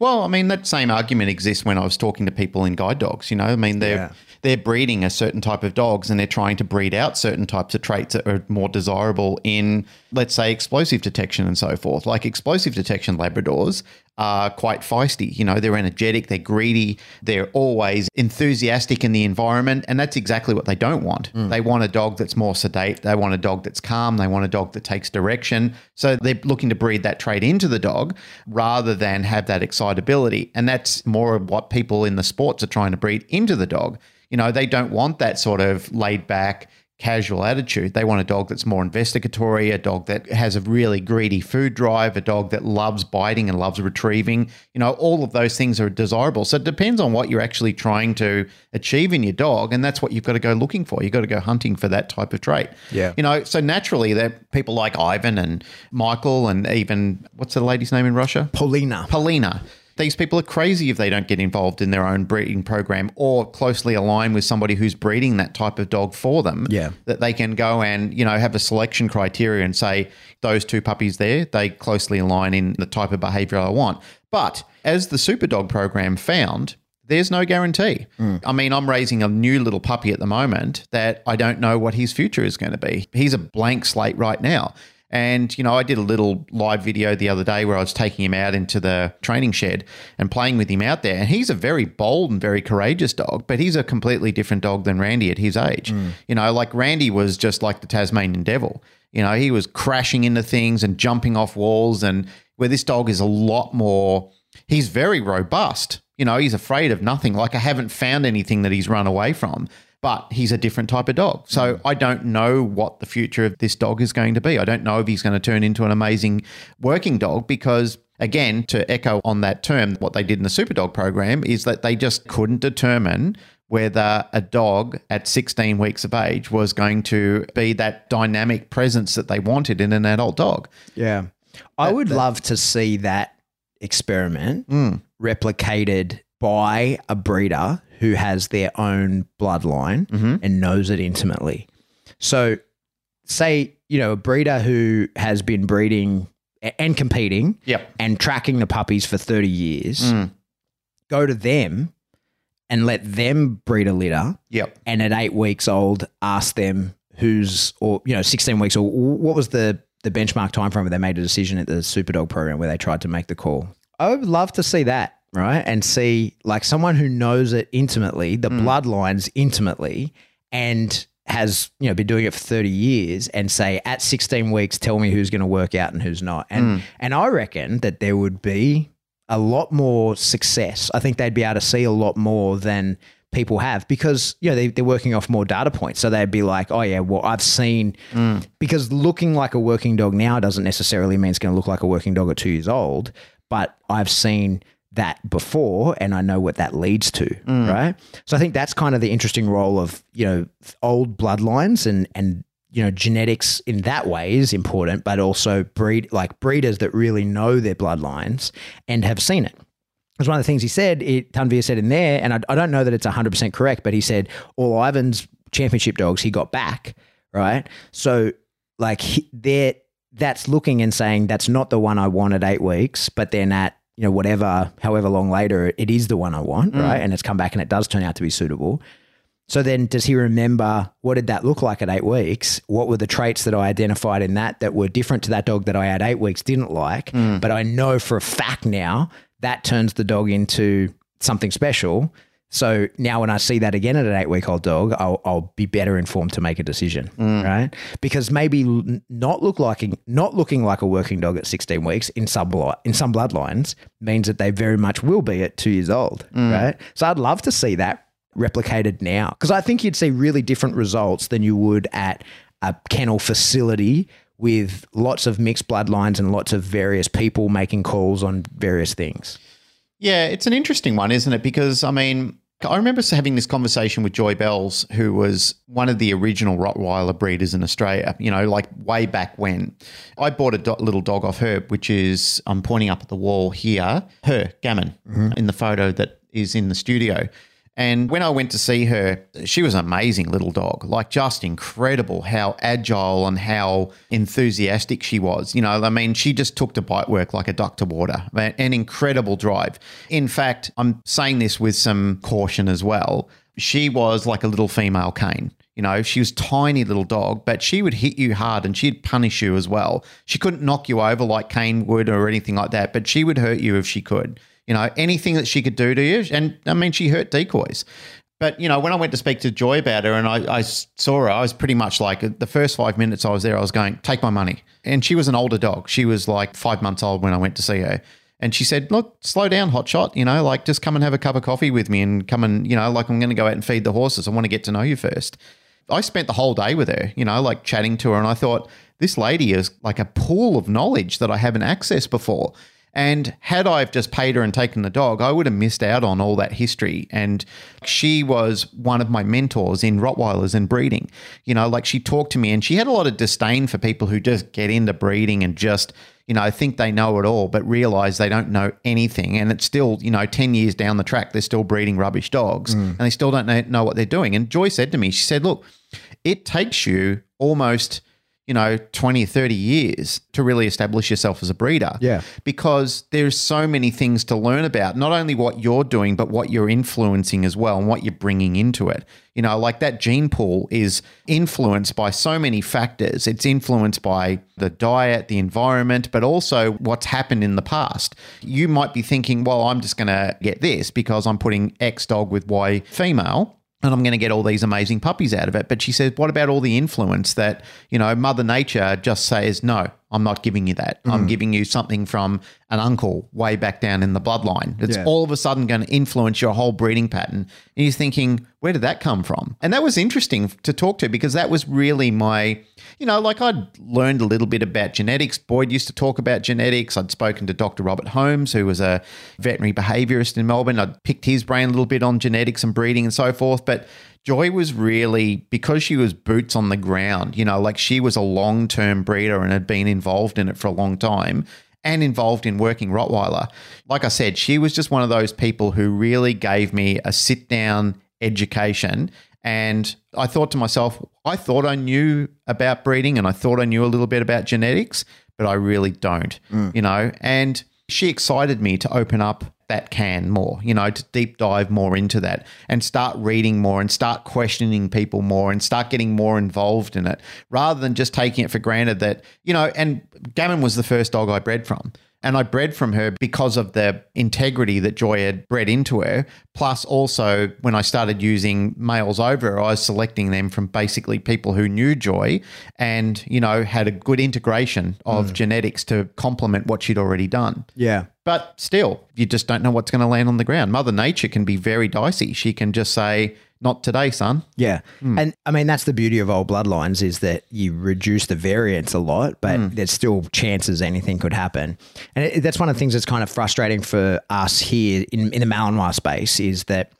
Well, I mean, that same argument exists when I was talking to people in guide dogs. You know, I mean, they're Yeah. they're breeding a certain type of dogs, and they're trying to breed out certain types of traits that are more desirable in, let's say, explosive detection and so forth. Like explosive detection Labradors are quite feisty. You know, they're energetic, they're greedy, they're always enthusiastic in the environment, and that's exactly what they don't want. Hmm. They want a dog that's more sedate. They want a dog that's calm. They want a dog that takes direction. So they're looking to breed that trait into the dog rather than have that excitability. And that's more of what people in the sports are trying to breed into the dog. You know, they don't want that sort of laid back, casual attitude. They want a dog that's more investigatory, a dog that has a really greedy food drive, a dog that loves biting and loves retrieving. You know, all of those things are desirable. So it depends on what you're actually trying to achieve in your dog. And that's what you've got to go looking for. You've got to go hunting for that type of trait. Yeah. You know, so naturally, that people like Ivan and Michael and even, what's the lady's name in Russia? Paulina. Polina. These people are crazy if they don't get involved in their own breeding program or closely align with somebody who's breeding that type of dog for them. Yeah. That they can go and, you know, have a selection criteria and say, those two puppies there, they closely align in the type of behavior I want. But as the Super Dog program found, there's no guarantee. Mm. I mean, I'm raising a new little puppy at the moment that I don't know what his future is going to be. He's a blank slate right now. And, you know, I did a little live video the other day where I was taking him out into the training shed and playing with him out there. And he's a very bold and very courageous dog, but he's a completely different dog than Randy at his age. Mm. You know, like Randy was just like the Tasmanian devil. You know, he was crashing into things and jumping off walls. And where this dog is a lot more, he's very robust. You know, he's afraid of nothing. Like I haven't found anything that he's run away from, but he's a different type of dog. So mm. I don't know what the future of this dog is going to be. I don't know if he's going to turn into an amazing working dog because again, to echo on that term, what they did in the Super Dog program is that they just couldn't determine whether a dog at 16 weeks of age was going to be that dynamic presence that they wanted in an adult dog. Yeah. I would love to see that experiment mm. replicated by a breeder who has their own bloodline mm-hmm. and knows it intimately. So, say, you know, a breeder who has been breeding and competing Yep. and tracking the puppies for 30 years, mm. go to them and let them breed a litter Yep. and at eight weeks old, ask them who's or you know sixteen weeks or what was the the benchmark time frame where they made a decision at the Superdog program where they tried to make the call. I would love to see that right? And see like someone who knows it intimately, the mm. bloodlines intimately, and has you know been doing it for 30 years and say at 16 weeks tell me who's going to work out and who's not. And mm. and i reckon that there would be a lot more success. I think they'd be able to see a lot more than people have because you know they, they're working off more data points. So they'd be like oh yeah well i've seen mm. because looking like a working dog now doesn't necessarily mean it's going to look like a working dog at two years old but i've seen that before and I know what that leads to, mm. right? So I think that's kind of the interesting role of, you know, old bloodlines and and you know, genetics in that way is important, but also breed like breeders that really know their bloodlines and have seen it. Because one of the things he said, it, Tanvir said in there, and I, I don't know that it's 100% correct, but he said all Ivan's championship dogs he got back, right? So, like, he, they're, that's looking and saying that's not the one I want at eight weeks, but then at you know, whatever, however long later, it is the one I want, mm. right? And it's come back and it does turn out to be suitable. So then, does he remember what did that look like at eight weeks? What were the traits that I identified in that that were different to that dog that I at eight weeks didn't like? Mm. But I know for a fact now that turns the dog into something special So now when I see that again at an eight week old dog, I'll, I'll be better informed to make a decision, mm. right? Because maybe not look like not looking like a working dog at 16 weeks in some blo- in some bloodlines means that they very much will be at two years old, mm. right? So I'd love to see that replicated now because I think you'd see really different results than you would at a kennel facility with lots of mixed bloodlines and lots of various people making calls on various things. Yeah, it's an interesting one, isn't it? Because, I mean, I remember having this conversation with Joy Bells, who was one of the original Rottweiler breeders in Australia, you know, like way back when. I bought a do- little dog off her, which is, I'm pointing up at the wall here, her, Gammon, mm-hmm. in the photo that is in the studio. And when I went to see her, she was an amazing little dog, like just incredible how agile and how enthusiastic she was. You know, I mean, she just took to bite work like a duck to water, an incredible drive. In fact, I'm saying this with some caution as well. She was like a little female Kane. You know, she was tiny little dog, but she would hit you hard and she'd punish you as well. She couldn't knock you over like Kane would or anything like that, but she would hurt you if she could. You know, anything that she could do to you. And I mean, she hurt decoys. But, you know, when I went to speak to Joy about her and I, I saw her, I was pretty much like the first five minutes I was there, I was going, take my money. And she was an older dog. She was like five months old when I went to see her. And she said, Look, slow down, hotshot. You know, like just come and have a cup of coffee with me and come and, you know, like I'm going to go out and feed the horses. I want to get to know you first. I spent the whole day with her, you know, like chatting to her. And I thought, this lady is like a pool of knowledge that I haven't accessed before. And had I just paid her and taken the dog, I would have missed out on all that history. And she was one of my mentors in Rottweilers and breeding. You know, like she talked to me and she had a lot of disdain for people who just get into breeding and just, you know, think they know it all, but realize they don't know anything. And it's still, you know, 10 years down the track, they're still breeding rubbish dogs mm. and they still don't know, know what they're doing. And Joy said to me, she said, look, it takes you almost you know 20 30 years to really establish yourself as a breeder. Yeah. because there's so many things to learn about not only what you're doing but what you're influencing as well and what you're bringing into it. You know like that gene pool is influenced by so many factors. It's influenced by the diet the environment but also what's happened in the past. You might be thinking well i'm just going to get this because i'm putting x dog with y female and I'm going to get all these amazing puppies out of it. But she says, what about all the influence that, you know, Mother Nature just says, no, I'm not giving you that. I'm mm. giving you something from an uncle way back down in the bloodline. It's Yeah. all of a sudden going to influence your whole breeding pattern. And you're thinking, where did that come from? And that was interesting to talk to because that was really my, you know, like I'd learned a little bit about genetics. Boyd used to talk about genetics. I'd spoken to Dr. Robert Holmes, who was a veterinary behaviorist in Melbourne. I'd picked his brain a little bit on genetics and breeding and so forth. But Joy was really, because she was boots on the ground, you know, like she was a long term breeder and had been involved in it for a long time and involved in working Rottweiler. Like I said, she was just one of those people who really gave me a sit down education. And I thought to myself, I thought I knew about breeding and I thought I knew a little bit about genetics, but I really don't, mm. you know. And she excited me to open up that can more, you know, to deep dive more into that and start reading more and start questioning people more and start getting more involved in it rather than just taking it for granted that, you know, and Gammon was the first dog I bred from. And I bred from her because of the integrity that Joy had bred into her. Plus, also, when I started using males over her, I was selecting them from basically people who knew Joy and, you know, had a good integration of mm. genetics to complement what she'd already done. Yeah. But still, you just don't know what's going to land on the ground. Mother Nature can be very dicey. She can just say, not today, son. Yeah. Hmm. And I mean, that's the beauty of old bloodlines is that you reduce the variance a lot, but hmm. there's still chances anything could happen. And it, that's one of the things that's kind of frustrating for us here in, in the Malinois space is that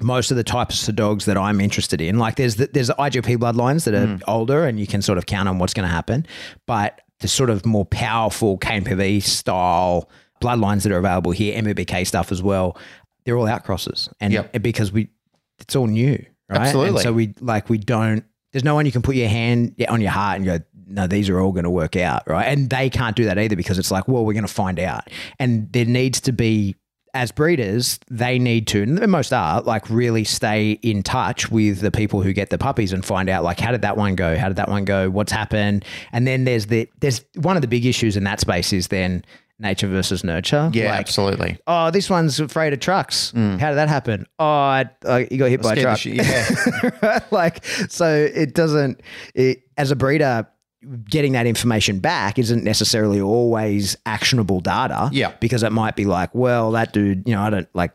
most of the types of dogs that I'm interested in, like there's the, there's the IGP bloodlines that are hmm. older and you can sort of count on what's going to happen, but the sort of more powerful KNPV style bloodlines that are available here, NVBK stuff as well, they're all outcrosses, and Yep. because we it's all new, right? Absolutely. And so we like we don't. There's no one you can put your hand on your heart and go, no, these are all going to work out, right? And they can't do that either because it's like, well, we're going to find out, and there needs to be. As breeders, they need to, and most are, like really stay in touch with the people who get the puppies and find out, like, how did that one go? How did that one go? What's happened? And then there's the there's one of the big issues in that space is then nature versus nurture. Yeah, Like, absolutely. oh, this one's afraid of trucks. How did that happen? Oh, I, uh, you got hit by a truck. shit- yeah. (laughs) like, so it doesn't, it, as a breeder, getting that information back isn't necessarily always actionable data. Yeah. Because it might be like, well, that dude, you know, I don't like,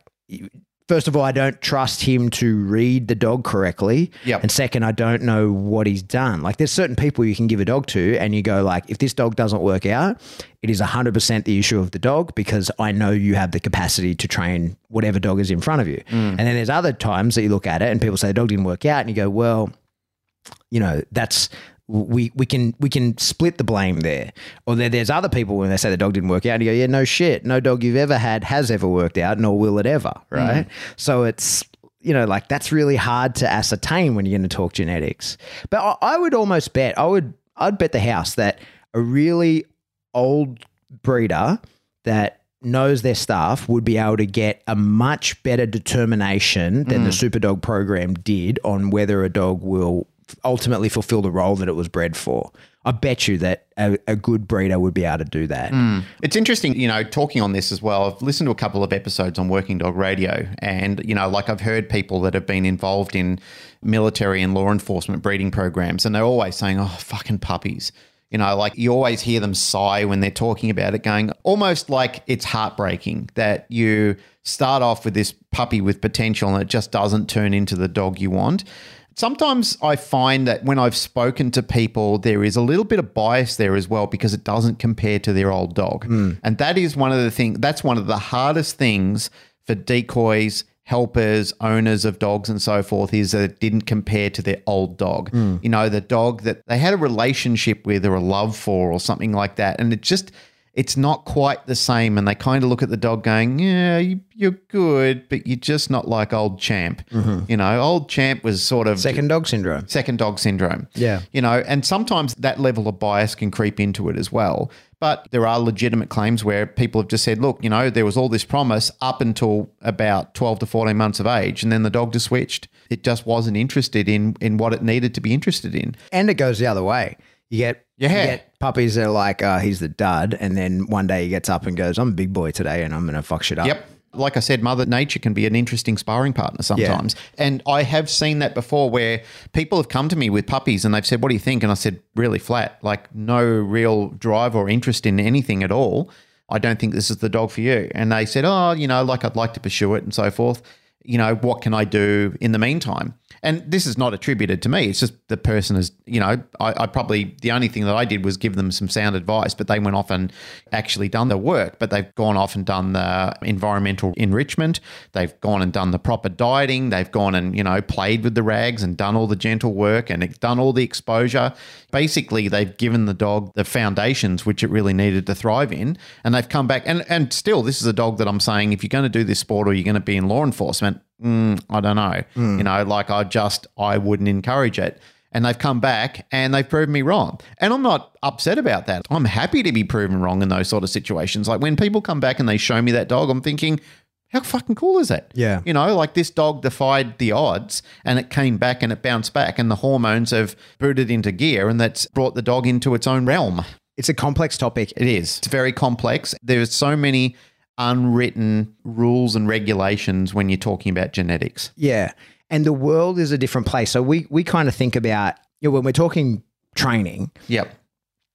first of all, I don't trust him to read the dog correctly. Yep. And second, I don't know what he's done. Like, there's certain people you can give a dog to, and you go, like, if this dog doesn't work out, it is 100% the issue of the dog because I know you have the capacity to train whatever dog is in front of you. Hmm. And then there's other times that you look at it and people say the dog didn't work out, and you go, well, you know, that's we we can we can split the blame there. Or there, there's other people when they say the dog didn't work out, and you go, yeah, no shit, no dog you've ever had has ever worked out, nor will it ever, mm. right? So it's you know like that's really hard to ascertain when you're going to talk genetics. But I, I would almost bet I would I'd bet the house that a really old breeder that knows their stuff would be able to get a much better determination than the mm. Superdog program did on whether a dog will ultimately fulfill the role that it was bred for. I bet you that a, a good breeder would be able to do that. Hmm. It's interesting, you know, talking on this as well. I've listened to a couple of episodes on Working Dog Radio, and, you know, like I've heard people that have been involved in military and law enforcement breeding programs, and they're always saying, oh, fucking puppies. You know, like you always hear them sigh when they're talking about it, going almost like it's heartbreaking that you start off with this puppy with potential and it just doesn't turn into the dog you want. Sometimes I find that when I've spoken to people, there is a little bit of bias there as well because it doesn't compare to their old dog. Hmm. And that is one of the things, that's one of the hardest things for decoys, helpers, owners of dogs, and so forth is that it didn't compare to their old dog. Hmm. You know, the dog that they had a relationship with or a love for or something like that. And it just, it's not quite the same. And they kind of look at the dog going, Yeah, you, you're good, but you're just not like old champ. Mm-hmm. You know, old champ was sort of Second dog syndrome. second dog syndrome. Yeah. You know, and sometimes that level of bias can creep into it as well. But there are legitimate claims where people have just said, look, you know, there was all this promise up until about 12 to 14 months of age, and then the dog just switched. It just wasn't interested in in what it needed to be interested in. And it goes the other way. You get, Yeah. you get puppies that are like, uh, he's the dud. And then one day he gets up and goes, I'm a big boy today and I'm going to fuck shit up. Yep. Like I said, Mother Nature can be an interesting sparring partner sometimes. And I have seen that before where people have come to me with puppies and they've said, What do you think? And I said, Really flat, like no real drive or interest in anything at all. I don't think this is the dog for you. And they said, Oh, you know, like I'd like to pursue it and so forth. You know, what can I do in the meantime? And this is not attributed to me. It's just the person is, you know, I, I probably, the only thing that I did was give them some sound advice, but they went off and actually done the work. But they've gone off and done the environmental enrichment. They've gone and done the proper dieting. They've gone and, you know, played with the rags and done all the gentle work and done all the exposure. Basically, they've given the dog the foundations which it really needed to thrive in. And they've come back. And, and still, this is a dog that I'm saying if you're going to do this sport or you're going to be in law enforcement, mm, I don't know. You know, like I just, I wouldn't encourage it. And they've come back and they've proven me wrong. And I'm not upset about that. I'm happy to be proven wrong in those sort of situations. Like when people come back and they show me that dog, I'm thinking, how fucking cool is that? Yeah. You know, like this dog defied the odds and it came back and it bounced back and the hormones have booted into gear and that's brought the dog into its own realm. It's a complex topic. It is. It's very complex. There's so many unwritten rules and regulations when you're talking about genetics. Yeah. And the world is a different place. So we, we kind of think about, you know, when we're talking training, Yep.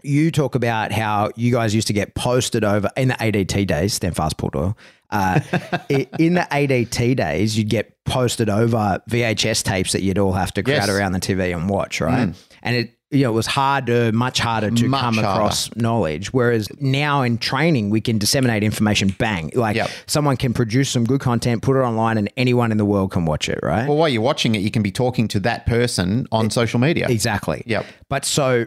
you talk about how you guys used to get posted over in the ADT days, stand fast, Port Doyle. Uh, (laughs) in the ADT days, you'd get posted over VHS tapes that you'd all have to crowd Yes. Mm. around the TV and watch, right? And it, you know, it was harder, much harder to Much come harder. across knowledge. Whereas now in training, we can disseminate information, bang. Like Yep. someone can produce some good content, put it online, and anyone in the world can watch it, right? Well, while you're watching it, you can be talking to that person on social media. Exactly. Yep. But so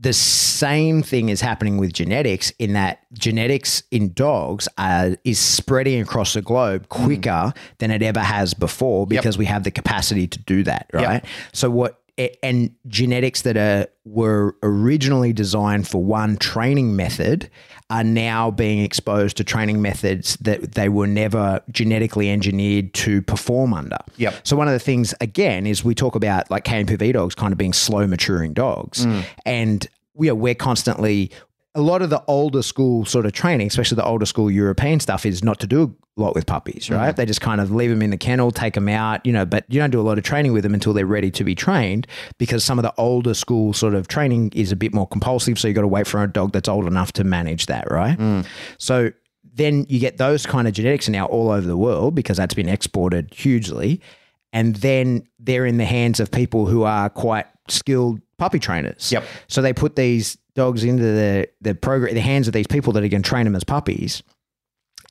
the same thing is happening with genetics in that genetics in dogs are, is spreading across the globe mm-hmm. quicker than it ever has before because we have the capacity to do that, right? So what and genetics that are were originally designed for one training method are now being exposed to training methods that they were never genetically engineered to perform under. Yep. So one of the things again is we talk about like KNPV dogs kind of being slow maturing dogs, mm. and we are we're constantly a lot of the older school sort of training, especially the older school European stuff, is not to do a lot with puppies, right? Mm-hmm. They just kind of leave them in the kennel, take them out, you know, but you don't do a lot of training with them until they're ready to be trained because some of the older school sort of training is a bit more compulsive. So you've got to wait for a dog that's old enough to manage that, right? Mm. So then you get those kind of genetics now all over the world because that's been exported hugely. And then they're in the hands of people who are quite skilled puppy trainers. Yep. So they put these dogs into the the program, the hands of these people that are going to train them as puppies,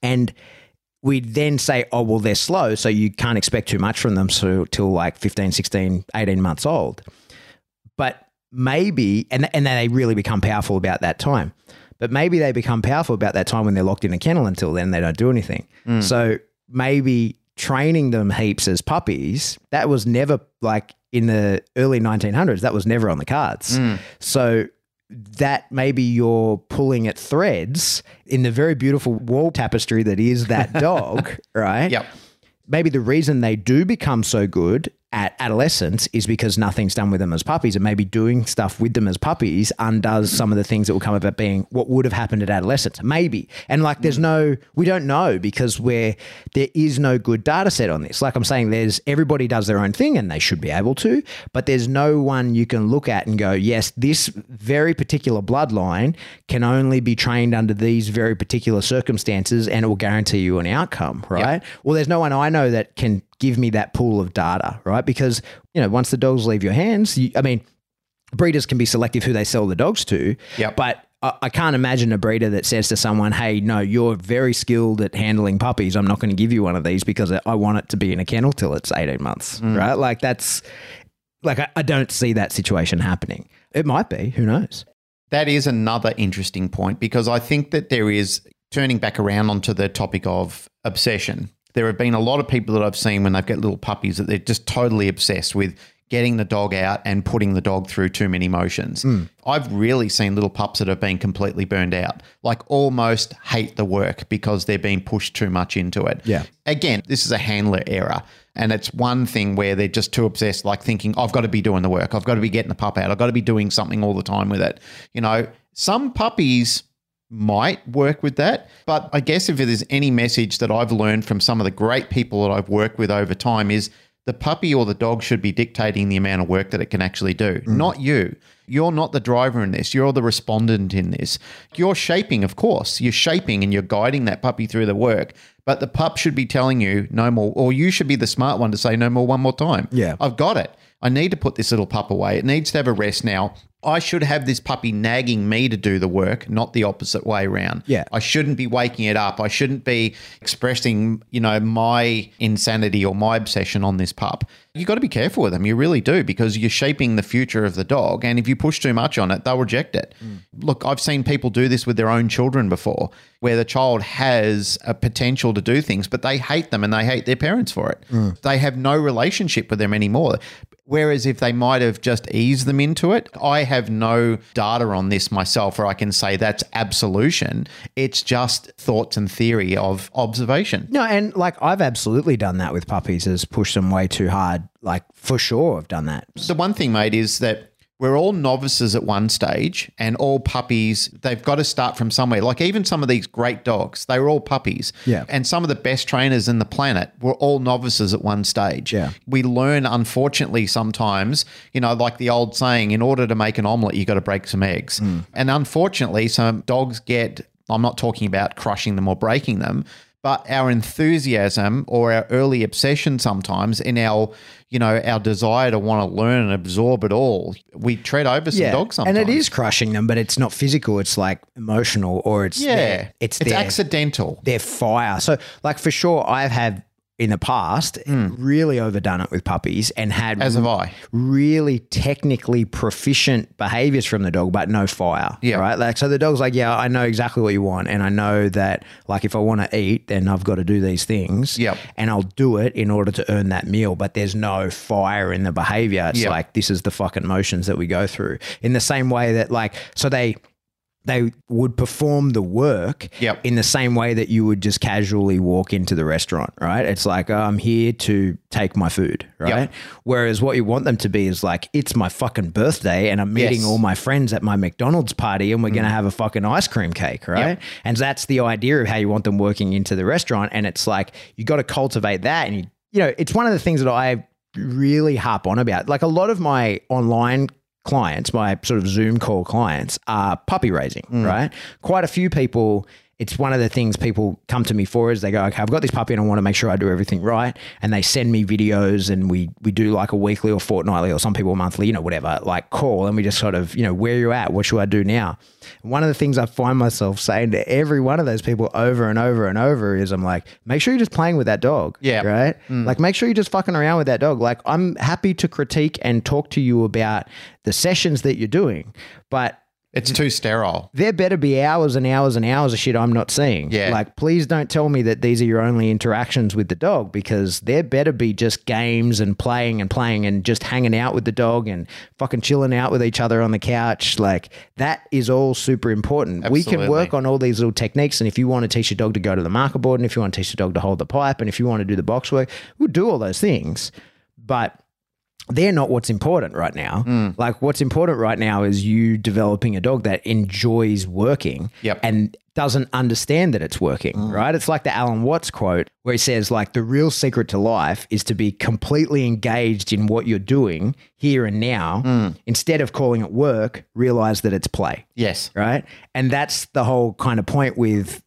and we then say, oh well, they're slow, so you can't expect too much from them so till like 15, 16, 18 months old. But maybe, and and then they really become powerful about that time. But maybe they become powerful about that time when they're locked in a kennel. Until then, they don't do anything. Mm. So maybe training them heaps as puppies that was never like in the early 1900s. That was never on the cards. Mm. So that maybe you're pulling at threads in the very beautiful wall tapestry that is that (laughs) dog, right? Yep. maybe the reason they do become so good at adolescence is because nothing's done with them as puppies and maybe doing stuff with them as puppies undoes some of the things that will come about being what would have happened at adolescence maybe. And like there's no we don't know because we're there is no good data set on this. Like i'm saying there's everybody does their own thing and they should be able to but there's no one you can look at and go yes this very particular bloodline can only be trained under these very particular circumstances and it will guarantee you an outcome right? Well there's no one i know that can give me that pool of data right because you know once the dogs leave your hands you, i mean breeders can be selective who they sell the dogs to Yep. but I I can't imagine a breeder that says to someone, "Hey, no, you're very skilled at handling puppies. I'm not going to give you one of these because I want it to be in a kennel till it's 18 months." Mm. Right? Like that's like I, I don't see that situation happening. It might be. Who knows? That is another interesting point because I think that there is turning back around onto the topic of obsession. There have been a lot of people that I've seen when they've got little puppies that they're just totally obsessed with getting the dog out and putting the dog through too many motions. Hmm. I've really seen little pups that have been completely burned out, like almost hate the work because they're being pushed too much into it. Yeah. Again, this is a handler error. And it's one thing where they're just too obsessed, like thinking, I've got to be doing the work. I've got to be getting the pup out. I've got to be doing something all the time with it. You know, some puppies might work with that. But I guess if there's any message that I've learned from some of the great people that I've worked with over time is the puppy or the dog should be dictating the amount of work that it can actually do, mm. not you. You're not the driver in this. You're the respondent in this. You're shaping, of course. You're shaping and you're guiding that puppy through the work. But the pup should be telling you no more, or you should be the smart one to say no more one more time. Yeah. I've got it. I need to put this little pup away. It needs to have a rest now. I should have this puppy nagging me to do the work, not the opposite way around. Yeah. I shouldn't be waking it up. I shouldn't be expressing, you know, my insanity or my obsession on this pup. You've got to be careful with them. You really do because you're shaping the future of the dog. And if you push too much on it, they'll reject it. Mm. Look, I've seen people do this with their own children before, where the child has a potential to do things, but they hate them and they hate their parents for it. Mm. They have no relationship with them anymore. Whereas if they might have just eased them into it, I have no data on this myself where I can say that's absolution. It's just thoughts and theory of observation. No, and like I've absolutely done that with puppies, is push them way too hard. Like for sure, I've done that. The one thing, mate, is that we're all novices at one stage and all puppies, they've got to start from somewhere. Like even some of these great dogs, they were all puppies. Yeah. And some of the best trainers in the planet were all novices at one stage. Yeah. We learn, unfortunately, sometimes, you know, like the old saying, in order to make an omelet, you've got to break some eggs. Mm. And unfortunately, some dogs get, I'm not talking about crushing them or breaking them, but our enthusiasm or our early obsession sometimes in our you know our desire to want to learn and absorb it all we tread over some dogs sometimes and it is crushing them, but it's not physical. It's like emotional, or it's yeah their- it's it's their, accidental their fire. So, like for sure, I've had in the past hmm. really overdone it with puppies and had as have i really technically proficient behaviors from the dog, but no fire. Yeah. Right. Like, so the dog's like, yeah, I know exactly what you want. And I know that, like, if I want to eat, then I've got to do these things. Yep. And I'll do it in order to earn that meal. But there's no fire in the behavior. It's Yep. like, this is the fucking motions that we go through. In the same way that, like, so they, they would perform the work Yep. in the same way that you would just casually walk into the restaurant, right? It's like, oh, I'm here to take my food, right? Whereas what you want them to be is like, it's my fucking birthday and I'm meeting Yes. Mm. all my friends at my McDonald's party and we're going to have a fucking ice cream cake, right? And that's the idea of how you want them working into the restaurant. And it's like, you got to cultivate that. And you, you know, it's one of the things that I really harp on about. Like a lot of my online clients, my sort of Zoom call clients, are puppy raising, mm. right? Quite a few people. It's one of the things people come to me for is they go, okay, I've got this puppy and I want to make sure I do everything right. And they send me videos and we we do like a weekly or fortnightly or some people monthly, you know, whatever, like call and we just sort of, you know, where you at? What should I do now? One of the things I find myself saying to every one of those people over and over and over is I'm like, make sure you're just playing with that dog. Yeah. Right? Mm. Like make sure you're just fucking around with that dog. Like I'm happy to critique and talk to you about the sessions that you're doing, but It's too sterile. there better be hours and hours and hours of shit I'm not seeing. Yeah. Like, please don't tell me that these are your only interactions with the dog because there better be just games and playing and playing and just hanging out with the dog and fucking chilling out with each other on the couch. Like, that is all super important. We can work on all these little techniques. And if you want to teach your dog to go to the marker board and if you want to teach your dog to hold the pipe and if you want to do the box work, we'll do all those things. But they're not what's important right now. Hmm. Like what's important right now is you developing a dog that enjoys working Yep. and doesn't understand that it's working, right? It's like the Alan Watts quote where he says like the real secret to life is to be completely engaged in what you're doing here and now Hmm. instead of calling it work, realize that it's play Yes. right? And that's the whole kind of point with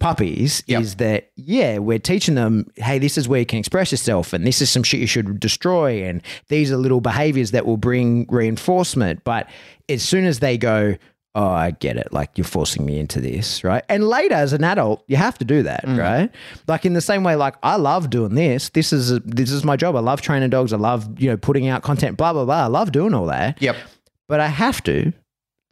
puppies Yep. is that yeah, we're teaching them, hey, this is where you can express yourself, and this is some shit you should destroy, and these are little behaviors that will bring reinforcement. But as soon as they go, oh, I get it, like you're forcing me into this, right? And later, as an adult, you have to do that, mm. right? Like in the same way, like I love doing this. This is this is my job. I love training dogs. I love you know putting out content. Blah blah blah. I love doing all that Yep. but I have to.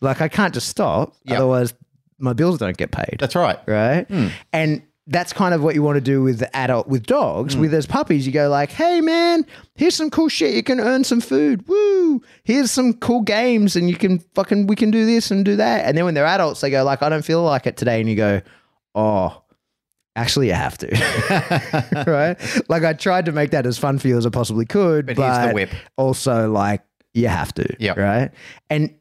Like I can't just stop, Yep. otherwise my bills don't get paid, That's right. right? Hmm. And that's kind of what you want to do with adult with dogs. Hmm. With those puppies, you go like, "Hey man, here's some cool shit. You can earn some food. Woo! Here's some cool games, and you can fucking we can do this and do that." And then when they're adults, they go like, "I don't feel like it today," and you go, "Oh." Actually, you have to, (laughs) right? Like I tried to make that as fun for you as I possibly could, But but, here's the whip. also like you have to, yeah, right? And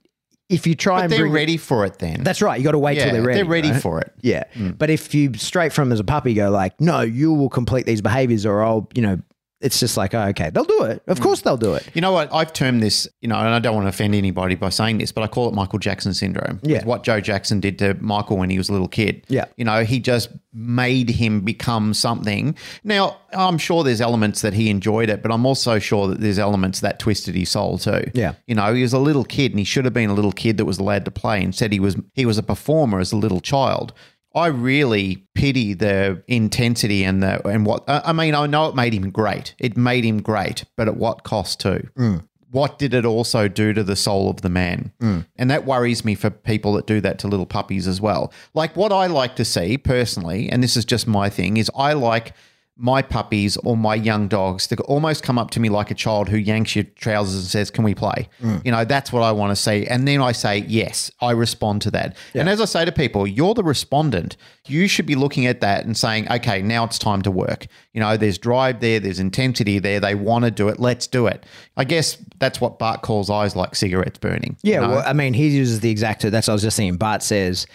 if you try But and they're bring ready for it then. that's right. You got to wait yeah, till they're ready. They're ready right? for it. Yeah. Mm. But if you straight from as a puppy go like, no, you will complete these behaviors or I'll, you know, it's just like, oh, okay, they'll do it. Mm. Of course they'll do it. You know what? I've termed this, you know, and I don't want to offend anybody by saying this, but I call it Michael Jackson syndrome. Yeah. It's what Joe Jackson did to Michael when he was a little kid. Yeah. You know, he just made him become something. Now, I'm sure there's elements that he enjoyed it, but I'm also sure that there's elements that twisted his soul too. Yeah. You know, he was a little kid and he should have been a little kid that was allowed to play. Instead, he was he was a performer as a little child. I really pity the intensity and the and what I I mean. I know it made him great. It made him great, but at what cost too? Mm. What did it also do to the soul of the man? Mm. And that worries me for people that do that to little puppies as well. Like what I like to see personally, and this is just my thing, is I like my puppies or my young dogs that almost come up to me like a child who yanks your trousers and says, Can we play? Mm. You know, that's what I want to see. And then I say, Yes, I respond to that. And as I say to people, you're the respondent. You should be looking at that and saying, Okay, now it's time to work. You know, there's drive there, there's intensity there. They want to do it. Let's do it. I guess that's what Bart calls eyes like cigarettes burning. you Yeah. know? Well, I mean, he uses the exact, that's what I was just saying. Bart says,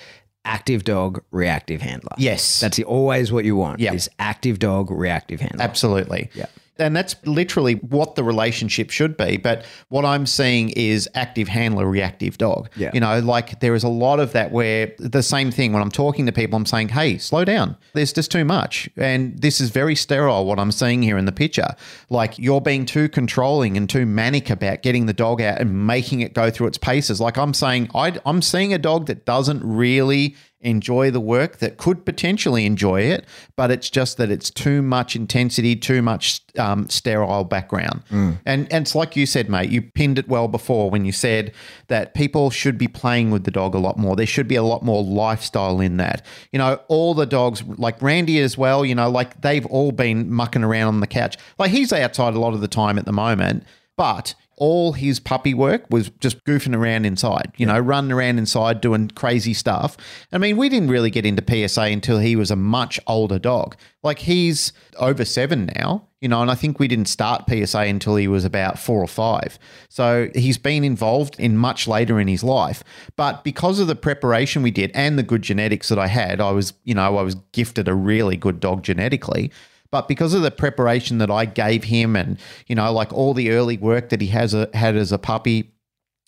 active dog, reactive handler. Yes. That's always what you want Yeah. is active dog, reactive handler. Absolutely. Yeah. And that's literally what the relationship should be. But what I'm seeing is active handler, reactive dog. Yeah. You know, like there is a lot of that where the same thing when I'm talking to people, I'm saying, hey, slow down. There's just too much. And this is very sterile, what I'm seeing here in the picture. Like you're being too controlling and too manic about getting the dog out and making it go through its paces. Like I'm saying, I, I'm seeing a dog that doesn't really enjoy the work that could potentially enjoy it, but it's just that it's too much intensity, too much um, sterile background. And, and it's like you said, mate, you pinned it well before when you said that people should be playing with the dog a lot more. There should be a lot more lifestyle in that. You know, all the dogs, like Randy as well, you know, like they've all been mucking around on the couch. Like he's outside a lot of the time at the moment. But all his puppy work was just goofing around inside, you know, running around inside doing crazy stuff. I mean, we didn't really get into PSA until he was a much older dog. Like he's over seven now, you know, and I think we didn't start PSA until he was about four or five. So he's been involved in much later in his life. But because of the preparation we did and the good genetics that I had, I was, you know, I was gifted a really good dog genetically. But because of the preparation that I gave him and, you know, like all the early work that he has a, had as a puppy,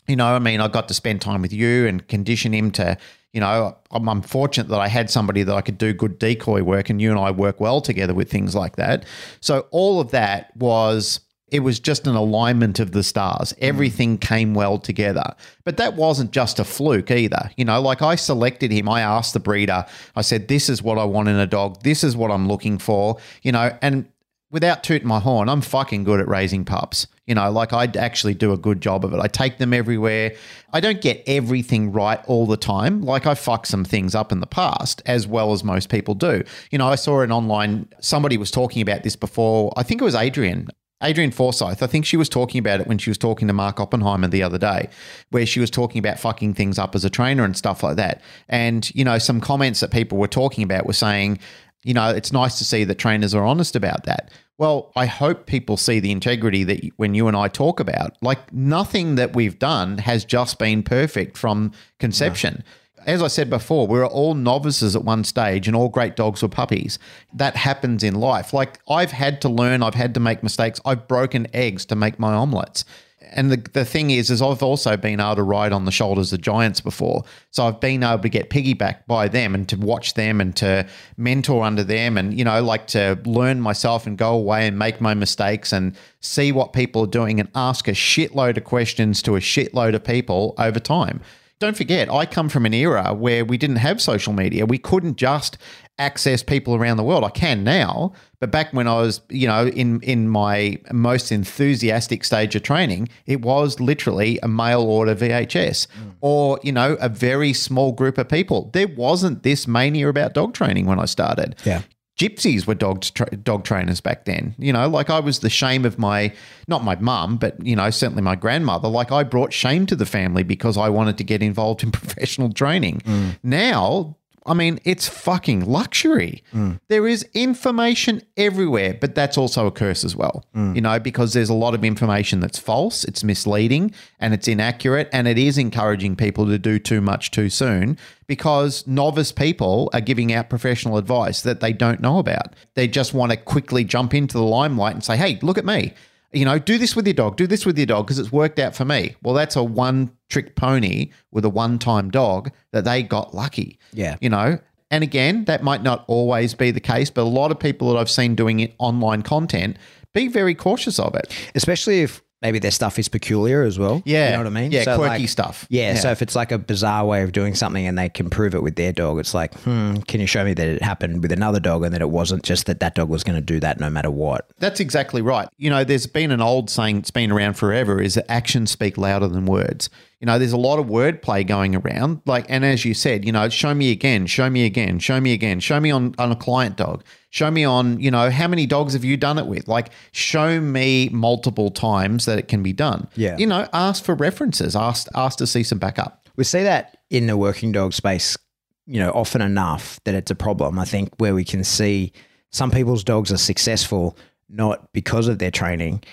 you know, I mean, I got to spend time with you and condition him to, you know, I'm, I'm fortunate that I had somebody that I could do good decoy work and you and I work well together with things like that. So all of that was it was just an alignment of the stars. Mm. Everything came well together. But that wasn't just a fluke either. You know, like I selected him, I asked the breeder, I said, This is what I want in a dog. This is what I'm looking for. You know, and without tooting my horn, I'm fucking good at raising pups. You know, like I actually do a good job of it. I take them everywhere. I don't get everything right all the time. Like I fuck some things up in the past, as well as most people do. You know, I saw an online, somebody was talking about this before. I think it was Adrian. Adrian Forsyth, I think she was talking about it when she was talking to Mark Oppenheimer the other day, where she was talking about fucking things up as a trainer and stuff like that. And, you know, some comments that people were talking about were saying, you know, it's nice to see that trainers are honest about that. Well, I hope people see the integrity that when you and I talk about, like nothing that we've done has just been perfect from conception. No as I said before, we are all novices at one stage and all great dogs were puppies. That happens in life. Like I've had to learn, I've had to make mistakes. I've broken eggs to make my omelets. And the, the thing is, is I've also been able to ride on the shoulders of giants before. So I've been able to get piggybacked by them and to watch them and to mentor under them and, you know, like to learn myself and go away and make my mistakes and see what people are doing and ask a shitload of questions to a shitload of people over time don't forget, I come from an era where we didn't have social media. We couldn't just access people around the world. I can now, but back when I was, you know, in in my most enthusiastic stage of training, it was literally a mail order VHS mm. or, you know, a very small group of people. There wasn't this mania about dog training when I started. Yeah gypsies were dog tra- dog trainers back then. You know, like I was the shame of my not my mum, but you know, certainly my grandmother. Like I brought shame to the family because I wanted to get involved in (laughs) professional training. Mm. Now I mean, it's fucking luxury. Mm. There is information everywhere, but that's also a curse as well, mm. you know, because there's a lot of information that's false, it's misleading, and it's inaccurate, and it is encouraging people to do too much too soon because novice people are giving out professional advice that they don't know about. They just want to quickly jump into the limelight and say, hey, look at me you know, do this with your dog, do this with your dog because it's worked out for me. Well, that's a one trick pony with a one time dog that they got lucky. Yeah. You know, and again, that might not always be the case, but a lot of people that I've seen doing it online content, be very cautious of it. Especially if maybe their stuff is peculiar as well. Yeah. You know what I mean? Yeah, so quirky like, stuff. Yeah, yeah, So if it's like a bizarre way of doing something and they can prove it with their dog, it's like, hmm, can you show me that it happened with another dog and that it wasn't just that that dog was going to do that no matter what? That's exactly right. You know, there's been an old saying that's been around forever is that actions speak louder than words. You know, there's a lot of wordplay going around. Like, and as you said, you know, show me again, show me again, show me again, show me on, on a client dog, show me on, you know, how many dogs have you done it with? Like, show me multiple times that it can be done. Yeah. You know, ask for references, ask, ask to see some backup. We see that in the working dog space, you know, often enough that it's a problem. I think where we can see some people's dogs are successful not because of their training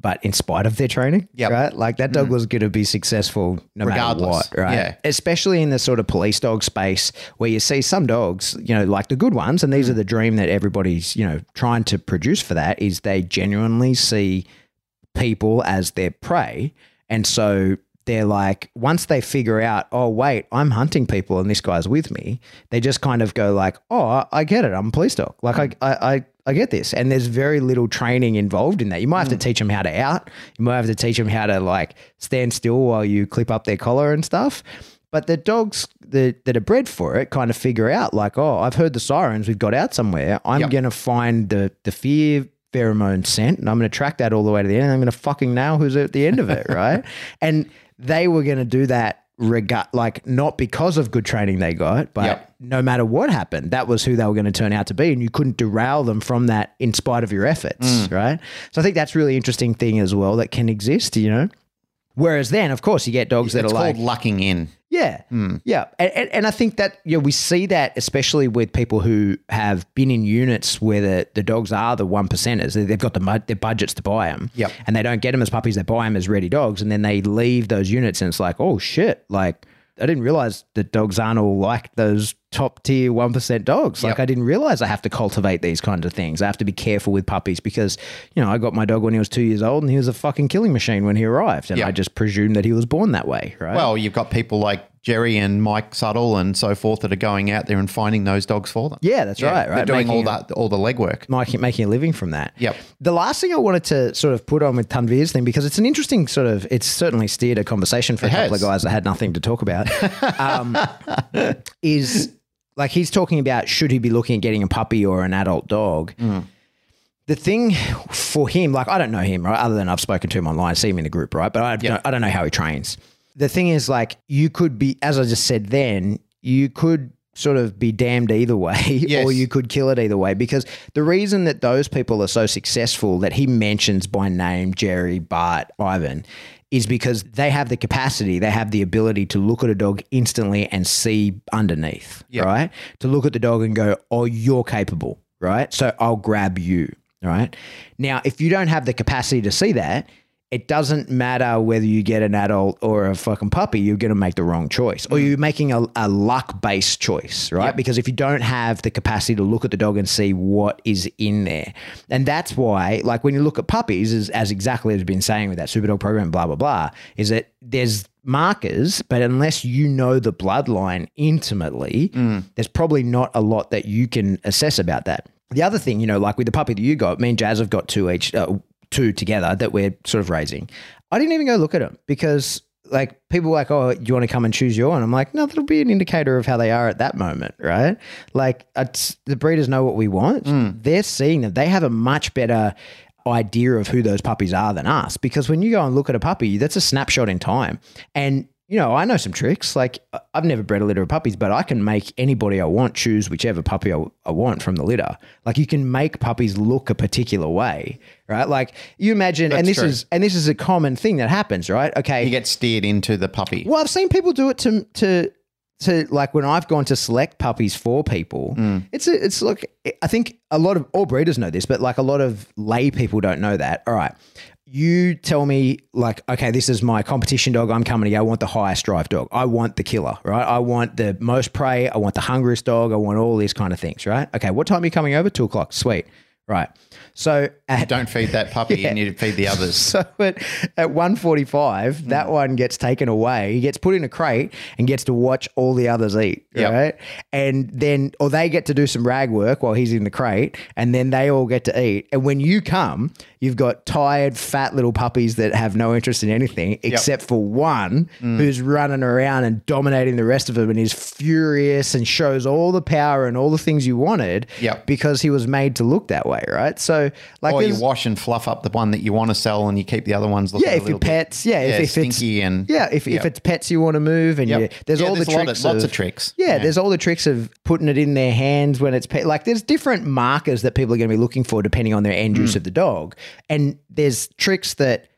but in spite of their training, right? Like that dog mm. was going to be successful no Regardless. matter what, right? Yeah. Especially in the sort of police dog space where you see some dogs, you know, like the good ones, and these mm. are the dream that everybody's, you know, trying to produce for that is they genuinely see people as their prey. And so they're like, once they figure out, oh, wait, I'm hunting people and this guy's with me, they just kind of go like, oh, I get it. I'm a police dog. Like, mm. I, I, I I get this. And there's very little training involved in that. You might have mm. to teach them how to out. You might have to teach them how to like stand still while you clip up their collar and stuff. But the dogs that, that are bred for it kind of figure out like, oh, I've heard the sirens. We've got out somewhere. I'm yep. going to find the, the fear pheromone scent and I'm going to track that all the way to the end. And I'm going to fucking nail who's at the end of it. (laughs) right. And they were going to do that regard like not because of good training they got, but Yep. no matter what happened, that was who they were going to turn out to be, and you couldn't derail them from that in spite of your efforts, Mm. right? So I think that's really interesting thing as well that can exist, you know. Whereas then, of course, you get dogs that It's are like, called lucking in. yeah, hmm. yeah, and, and, and I think that you know, we see that especially with people who have been in units where the, the dogs are the one percenters. They- They've got the their budgets to buy them, Yep. and they don't get them as puppies. They buy them as ready dogs, and then they leave those units, and it's like, oh shit, like I didn't realize that dogs aren't all like those top tier one percent dogs. Like Yep. I didn't realize I have to cultivate these kinds of things. I have to be careful with puppies because you know I got my dog when he was two years old, and he was a fucking killing machine when he arrived, and Yep. I just presumed that he was born that way, right? Well, you've got people like Jerry and Mike Suttle and so forth that are going out there and finding those dogs for them. yeah, that's right. They're Right, doing all that, all the legwork. making, making a living from that. Yep. The last thing I wanted to sort of put on with Tanvir's thing, because it's an interesting sort of, it's certainly steered a conversation for a It couple has. of guys that had nothing to talk about, (laughs) um, is like he's talking about should he be looking at getting a puppy or an adult dog? The thing for him, like I don't know him, right? Other than I've spoken to him online, see him in the group, right? But I, don't, I don't know how he trains. The thing is, like, you could be, as I just said then, you could sort of be damned either way, (laughs) or you could kill it either way. Because the reason that those people are so successful that he mentions by name, Jerry, Bart, Ivan, is because they have the capacity, they have the ability to look at a dog instantly and see underneath, Yep. right? To look at the dog and go, oh, you're capable, right? So I'll grab you, right? Now, if you don't have the capacity to see that, it doesn't matter whether you get an adult or a fucking puppy, you're going to make the wrong choice. Or you're making a, a luck based choice, right? Because if you don't have the capacity to look at the dog and see what is in there. And that's why, like when you look at puppies, as, as exactly as I've been saying with that super dog program, blah, blah, blah, is that there's markers, but unless you know the bloodline intimately, there's probably not a lot that you can assess about that. The other thing, you know, like with the puppy that you got, me and Jazz have got two each, uh, two together that we're sort of raising. I didn't even go look at them because like people were like, oh, do you want to come and choose your one? I'm like, no, that'll be an indicator of how they are at that moment, right? Like it's, the breeders know what we want. Hmm. They're seeing them. They have a much better idea of who those puppies are than us because when you go and look at a puppy, that's a snapshot in time. And you know, I know some tricks. Like I've never bred a litter of puppies, but I can make anybody I want choose whichever puppy I, I want from the litter. Like you can make puppies look a particular way, right? Like you imagine, and this true. is and this is a common thing that happens, right? Okay, You get steered into the puppy. well, I've seen people do it to to to like when I've gone to select puppies for people. Mm. It's a, it's like I think a lot of all breeders know this, but like a lot of lay people don't know that. All right. You tell me like, okay, this is my competition dog. I'm coming to you. I want the highest drive dog. I want the killer, right? I want the most prey. I want the hungriest dog. I want all these kind of things, right? Okay, what time are you coming over? Two o'clock. Sweet. Right. So at Don't feed that puppy. (laughs) Yeah. You need to feed the others. (laughs) so at, at 145, Hmm. that one gets taken away. He gets put in a crate and gets to watch all the others eat. Yep. Right. And then, or they get to do some rag work while he's in the crate, and then they all get to eat. And when you come, you've got tired, fat little puppies that have no interest in anything except for one Hmm. who's running around and dominating the rest of them and is furious and shows all the power and all the things you wanted Yep. because he was made to look that way. Right. So, like, or you wash and fluff up the one that you want to sell, and you keep the other ones. Looking yeah, if your pets, yeah, if, yeah, if it's and yeah, if, if it's pets you want to move, and Yep. you, there's Yeah, all there's the a lot of- tricks, lots of tricks. Yeah, Yeah. there's all the tricks of putting it in their hands when it's pet. Like there's different markers that people are going to be looking for depending on their end use mm. of the dog, and there's tricks that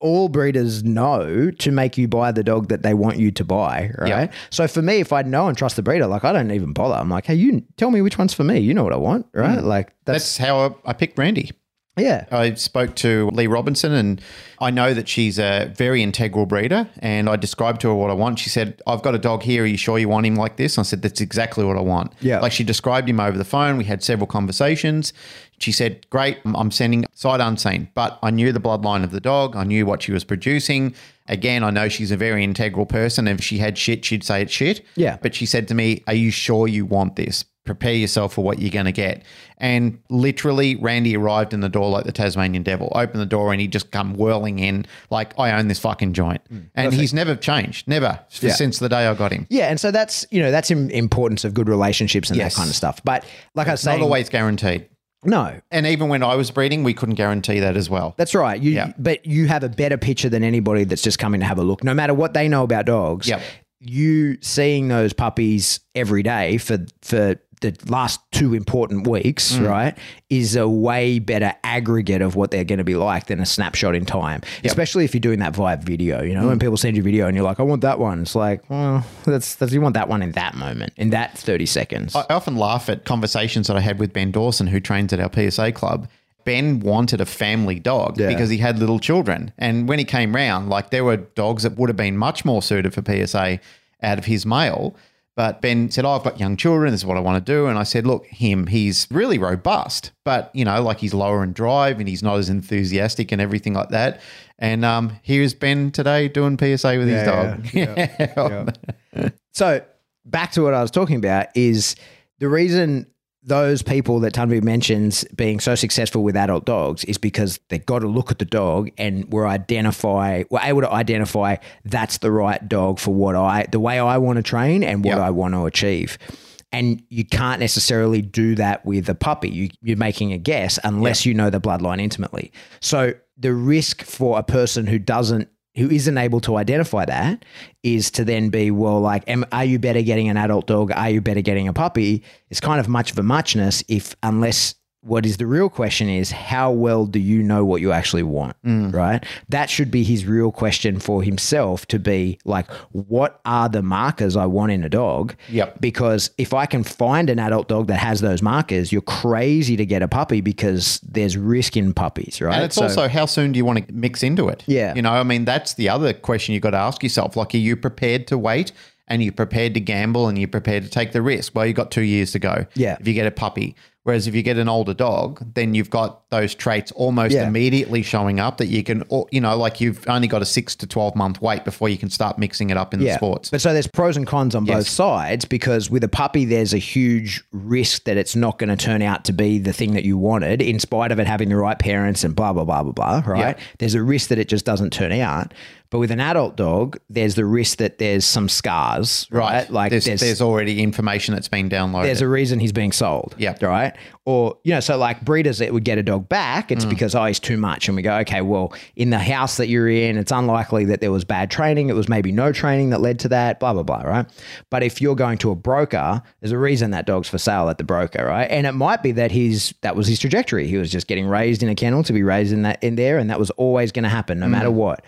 all breeders know to make you buy the dog that they want you to buy, right? Yep. So for me, if I know and trust the breeder, like I don't even bother. I'm like, hey, you tell me which one's for me. You know what I want, right? Mm. Like that's, That's how I, I picked Randy. Yeah. I spoke to Lee Robinson, and I know that she's a very integral breeder. And I described to her what I want. She said, "I've got a dog here. Are you sure you want him like this?" I said, "That's exactly what I want." Yeah. like she described him over the phone. We had several conversations. She said, "Great, I'm sending sight unseen." But I knew the bloodline of the dog. I knew what she was producing. Again, I know she's a very integral person. If she had shit, she'd say it's shit. Yeah. But she said to me, Are you sure you want this? Prepare yourself for what you're going to get. And literally, Randy arrived in the door like the Tasmanian devil, opened the door, and he just come whirling in like, I own this fucking joint. and he's never changed, never Mm, Yeah. since the day I got him. Yeah, and so that's you know that's importance of good relationships and Yes. that kind of stuff. But like I was not always guaranteed. no, And even when I was breeding, we couldn't guarantee that as well. That's right. You, Yeah. But you have a better picture than anybody that's just coming to have a look. No matter what they know about dogs, Yep. you seeing those puppies every day for for the last two important weeks, Mm. right, is a way better aggregate of what they're going to be like than a snapshot in time. Especially if you're doing that via video. You know, Mm. when people send you video and you're like, "I want that one," it's like, well, that's, that's you want that one in that moment, in that thirty seconds. I often laugh at conversations that I had with Ben Dawson, who trains at our PSA club. Ben wanted a family dog Yeah. because he had little children. And when he came round, like there were dogs that would have been much more suited for PSA out of his male. But Ben said, oh, I've got young children. This is what I want to do. And I said, look, him, he's really robust, but, you know, like he's lower in drive and he's not as enthusiastic and everything like that. And um, here's Ben today doing PSA with his Yeah, dog. (laughs) So back to what I was talking about is the reason those people that Tanvir mentions being so successful with adult dogs is because they got to look at the dog and were identify were able to identify that's the right dog for what I the way I want to train and what Yep. I want to achieve. And you can't necessarily do that with a puppy. You, you're making a guess unless you know the bloodline intimately. So the risk for a person who doesn't who isn't able to identify that is to then be well like am, are you better getting an adult dog? Are you better getting a puppy? It's kind of much of a muchness if unless what is the real question is how well do you know what you actually want mm. right that should be his real question for himself to be like what are the markers i want in a dog Yep. because if I can find an adult dog that has those markers, you're crazy to get a puppy because there's risk in puppies, right? And it's So- also how soon do you want to mix into it? Yeah. You know, I mean, that's the other question you've got to ask yourself. Like, are you prepared to wait and you're prepared to gamble and you're prepared to take the risk? Well, you've got two years to go. Yeah. If you get a puppy. Whereas if you get an older dog, then you've got those traits almost Yeah. immediately showing up that you can, you know, like you've only got a six to 12 month wait before you can start mixing it up in the sports. But so there's pros and cons on both sides because with a puppy, there's a huge risk that it's not going to turn out to be the thing that you wanted, in spite of it having the right parents and blah, blah, blah, blah, blah, right? Yeah. There's a risk that it just doesn't turn out. But with an adult dog, there's the risk that there's some scars, right? Like there's, there's, already information that's been downloaded. there's a reason he's being sold. Yeah. Right. Or, you know, so like breeders that would get a dog back, Mm. it's because, oh, he's too much. And we go, okay, well, in the house that you're in, it's unlikely that there was bad training. It was maybe no training that led to that, blah, blah, blah. Right. But if you're going to a broker, there's a reason that dog's for sale at the broker. Right. And it might be that he's, that was his trajectory. He was just getting raised in a kennel to be raised in that, in there. And that was always going to happen no Mm. matter what.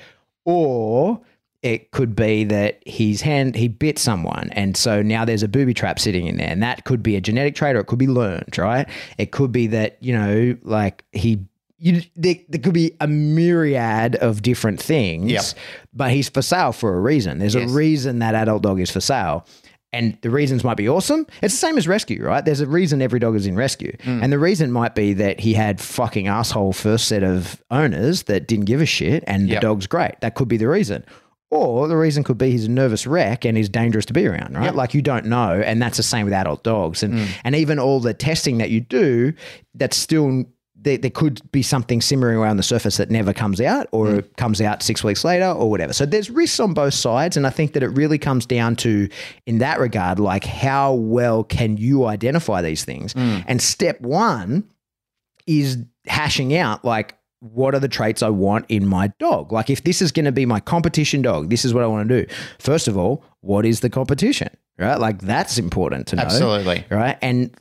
Or, it could be that his hand he bit someone and so now there's a booby trap sitting in there and that could be a genetic trait or it could be learned right it could be that you know like he you, there, there could be a myriad of different things Yep. but he's for sale for a reason there's Yes. a reason that adult dog is for sale and the reasons might be awesome. It's the same as rescue, right? There's a reason every dog is in rescue. Mm. And the reason might be that he had fucking asshole first set of owners that didn't give a shit and the Yep. dog's great. That could be the reason. Or the reason could be he's a nervous wreck and he's dangerous to be around, right? Like you don't know. And that's the same with adult dogs. And mm. and even all the testing that you do, that's still there, there could be something simmering around the surface that never comes out or it comes out six weeks later or whatever. So there's risks on both sides. And I think that it really comes down to, in that regard, like how well can you identify these things? Hmm. And step one is hashing out like what are the traits I want in my dog? Like if this is going to be my competition dog, this is what I want to do. First of all, what is the competition? Right? Like that's important to know. Absolutely. Right? And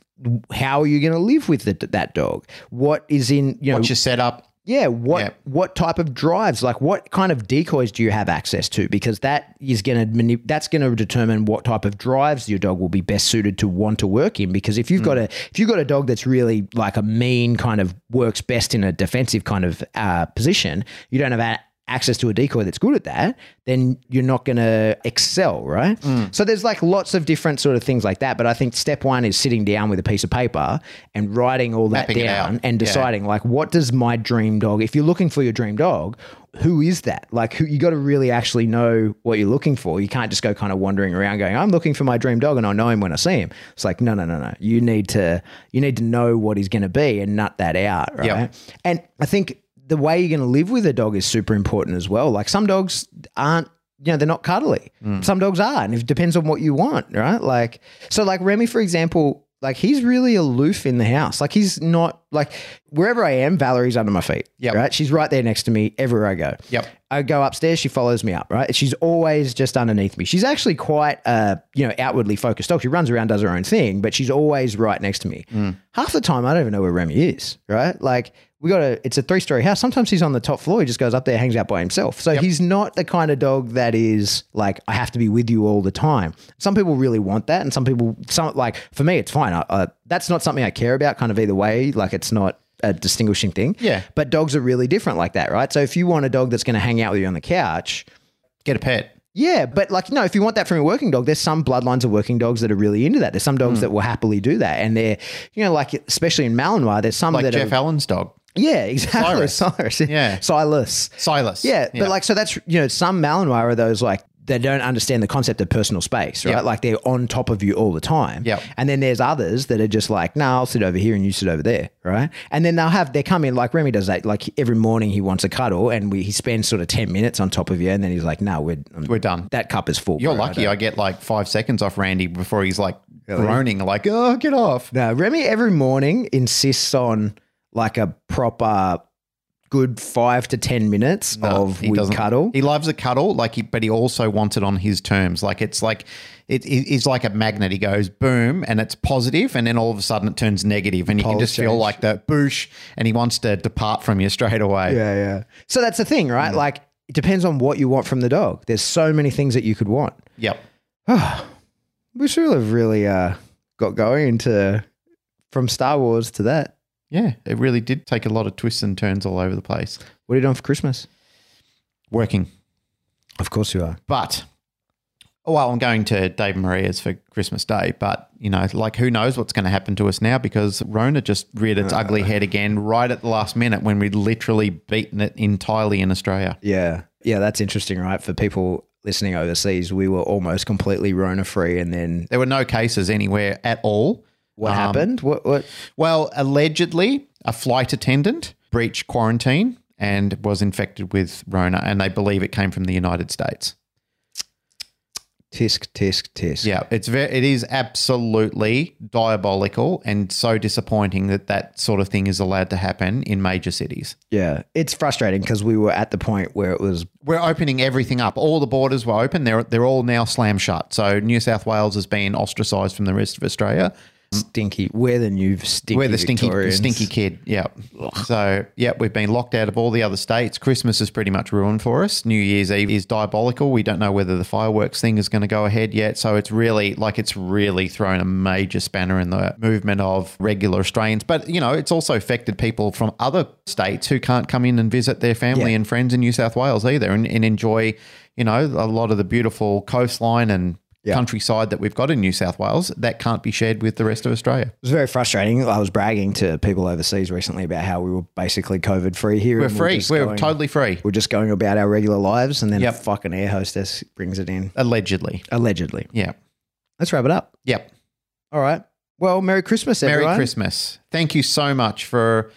how are you going to live with the, that dog? What is in, you know, What's your setup? yeah, what Yeah. what type of drives? Like what kind of decoys do you have access to? Because that is going to manip- that's going to determine what type of drives your dog will be best suited to want to work in. Because if you've got a if you've got a dog that's really like a mean kind of works best in a defensive kind of uh, position, you don't have a- access to a decoy that's good at that, then you're not going to excel, right? Mm. So there's like lots of different sort of things like that. But I think step one is sitting down with a piece of paper and writing all that Mapping down and Yeah. deciding like what does my dream dog if you're looking for your dream dog who is that like who you got to really actually know what you're looking for you can't just go kind of wandering around going i'm looking for my dream dog and i know him when i see him it's like no no no no you need to you need to know what he's going to be and nut that out right Yep. and i think the way you're going to live with a dog is super important as well like some dogs aren't you know they're not cuddly Mm. some dogs are and it depends on what you want right like so like remy for example like he's really aloof in the house. Like he's not like wherever I am, Valerie's under my feet. Yeah. Right. She's right there next to me everywhere I go. Yep. I go upstairs, she follows me up, right? She's always just underneath me. She's actually quite uh, you know, outwardly focused dog. She runs around, does her own thing, but she's always right next to me. Half the time I don't even know where Remy is, right? Like we got a it's a three story house. Sometimes he's on the top floor, he just goes up there, hangs out by himself. So he's not the kind of dog that is like, I have to be with you all the time. Some people really want that, and some people some like for me it's fine. I, I, that's not something I care about, kind of either way. Like it's not a distinguishing thing. Yeah. But dogs are really different like that, right? So if you want a dog that's going to hang out with you on the couch, Get a pet. yeah, but like no, if you want that from a working dog, there's some bloodlines of working dogs that are really into that. There's some dogs hmm. that will happily do that, and they're you know like especially in Malinois, there's some Like that Jeff are, Allen's dog. Yeah exactly Cyrus. Cyrus (laughs) Yeah. Silas Silas. yeah, but like so that's you know some Malinois are those like they don't understand the concept of personal space, right? Like they're on top of you all the time. Yep. And then there's others that are just like, no, I'll sit over here and you sit over there, right? And then they'll have they come in like Remy does that. Like every morning he wants a cuddle, and we he spends sort of ten minutes on top of you, and then he's like, no, we're um, We're done. That cup is full. You're bro. I lucky I get like five seconds off Randy before he's like groaning, like, oh, get off. No, Remy every morning insists on like a proper good five to ten minutes of he we doesn't- cuddle. He loves a cuddle, like, he, but he also wants it on his terms. Like it's like it is like a magnet. He goes boom, and it's positive, and then all of a sudden it turns negative, and you can just feel like the boosh, and he wants to depart from you straight away. Yeah, yeah. So that's the thing, Mm. right? Like it depends on what you want from the dog. There's so many things that you could want. Yep. (sighs) We should have really uh, got going into from Star Wars to that. Yeah, it really did take a lot of twists and turns all over the place. What are you doing for Christmas? Working, Of course you are. but oh well, I'm going to Dave and Maria's for Christmas Day. But you know, like who knows what's going to happen to us now because Rona just reared its uh. ugly head again right at the last minute when we'd literally beaten it entirely in Australia. Yeah. Yeah, that's interesting, right? For people listening overseas, we were almost completely Rona free and then There were no cases anywhere at all. What Um, happened? What what Well, allegedly, a flight attendant breached quarantine and was infected with Rona, and they believe it came from the United States. tisk tisk tisk. Yeah, it's very, it is absolutely diabolical and so disappointing that that sort of thing is allowed to happen in major cities. Yeah. It's frustrating because we were at the point where it was We're opening everything up. All the borders were open. They're they're all now slam shut. So New South Wales has been ostracised from the rest of Australia. Stinky. We're the new stinky. We're the stinky Victorians. stinky kid. Yeah. So yeah, we've been locked out of all the other states. Christmas is pretty much ruined for us. New Year's Eve is diabolical. We don't know whether the fireworks thing is going to go ahead yet. So it's really like it's really thrown a major spanner in the movement of regular Australians. But you know, it's also affected people from other states who can't come in and visit their family Yeah. and friends in New South Wales either and, and enjoy, you know, a lot of the beautiful coastline and Yeah. countryside that we've got in New South Wales that can't be shared with the rest of Australia. It was very frustrating. I was bragging to people overseas recently about how we were basically COVID free here. We're free. just We're going- totally free. We're just going about our regular lives, and then Yep. a fucking air hostess brings it in. Allegedly. Allegedly. Yeah. Let's wrap it up. Yep. All right. Well, Merry Christmas, everyone. Merry Christmas. Thank you so much for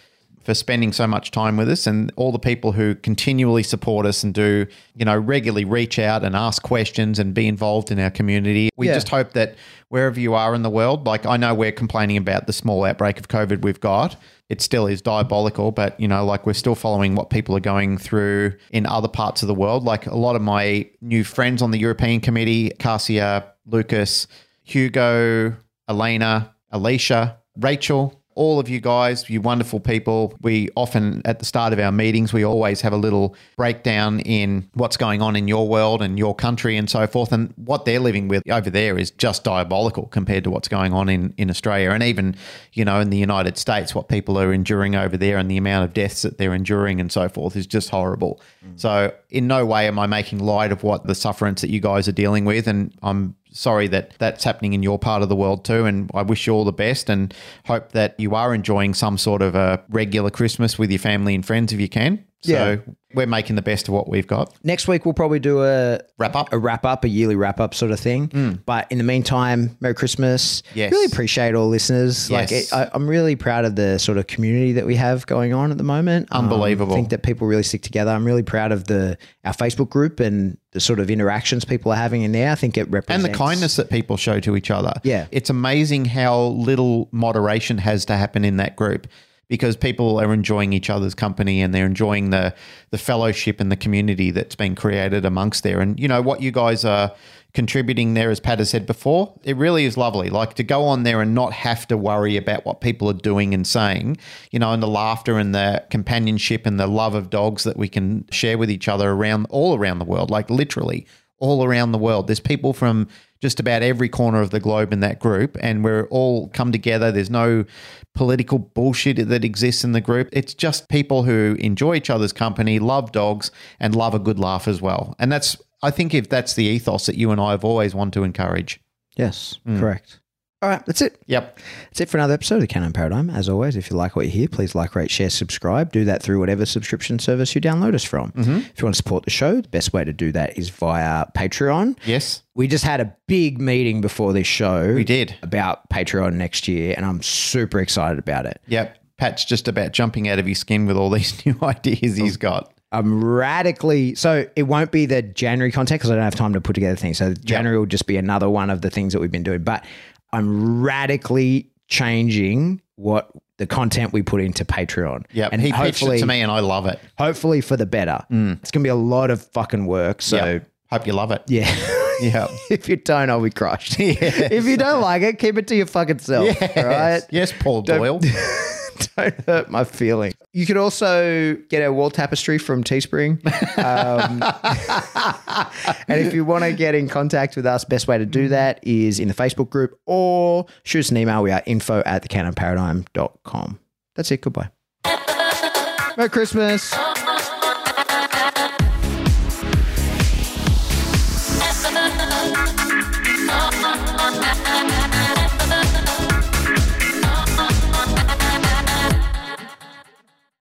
for spending so much time with us and all the people who continually support us and do, you know, regularly reach out and ask questions and be involved in our community. We Yeah. just hope that wherever you are in the world, like I know we're complaining about the small outbreak of COVID we've got. It still is diabolical, but you know, like we're still following what people are going through in other parts of the world. Like a lot of my new friends on the European Committee, Cassia, Lucas, Hugo, Elena, Alicia, Rachel, all of you guys, you wonderful people. We often, at the start of our meetings, we always have a little breakdown in what's going on in your world and your country and so forth. And what they're living with over there is just diabolical compared to what's going on in, in Australia. And even, you know, in the United States, what people are enduring over there and the amount of deaths that they're enduring and so forth is just horrible. Mm. So, in no way am I making light of what the sufferance that you guys are dealing with. And I'm sorry that that's happening in your part of the world too. And I wish you all the best and hope that you are enjoying some sort of a regular Christmas with your family and friends if you can. So Yeah. we're making the best of what we've got. Next week we'll probably do a Wrap up. a wrap up, a yearly wrap up sort of thing. But in the meantime, Merry Christmas. Mm. Yes. Really appreciate all listeners. Like, it, I, I'm really proud of the sort of community that we have going on at the moment. Um, Unbelievable. I think that people really stick together. I'm really proud of the our Facebook group and the sort of interactions people are having in there. I think it represents and the kindness that people show to each other. Yeah. It's amazing how little moderation has to happen in that group because people are enjoying each other's company and they're enjoying the the fellowship and the community that's been created amongst there. And you know what you guys are contributing there as Pat has said before, it really is lovely. Like to go on there and not have to worry about what people are doing and saying, you know, and the laughter and the companionship and the love of dogs that we can share with each other around all around the world, like literally all around the world. There's people from just about every corner of the globe in that group, and we're all come together. There's no political bullshit that exists in the group. It's just people who enjoy each other's company, love dogs, and love a good laugh as well. And that's, I think, if that's the ethos that you and I have always wanted to encourage. yes, mm. correct. All right, that's it. Yep. That's it for another episode of the Canine Paradigm. As always, if you like what you hear, please like, rate, share, subscribe. Do that through whatever subscription service you download us from. Mm-hmm. If you want to support the show, the best way to do that is via Patreon. Yes, We just had a big meeting before this show. we did. About Patreon next year, and I'm super excited about it. Yep. Pat's just about jumping out of his skin with all these (laughs) new ideas he's oh, got. I'm radically so it won't be the January content because I don't have time to put together things. So January will just be another one of the things that we've been doing. But I'm radically changing what the content we put into Patreon. Yep. and he pitched hopefully, it to me, and I love it. hopefully for the better. Mm. It's gonna be a lot of fucking work. So Yep. Hope you love it. yeah. (laughs) Yeah. (laughs) if you don't, I'll be crushed. (laughs) If you don't like it, keep it to your fucking self. Yes. All right. Yes, Paul Doyle. (laughs) don't hurt my feelings. You could also get a wall tapestry from Teespring. Um, (laughs) and if you want to get in contact with us, best way to do that is in the Facebook group or shoot us an email. We are info at thecanineparadigm.com. That's it. Goodbye. (laughs) Merry Christmas.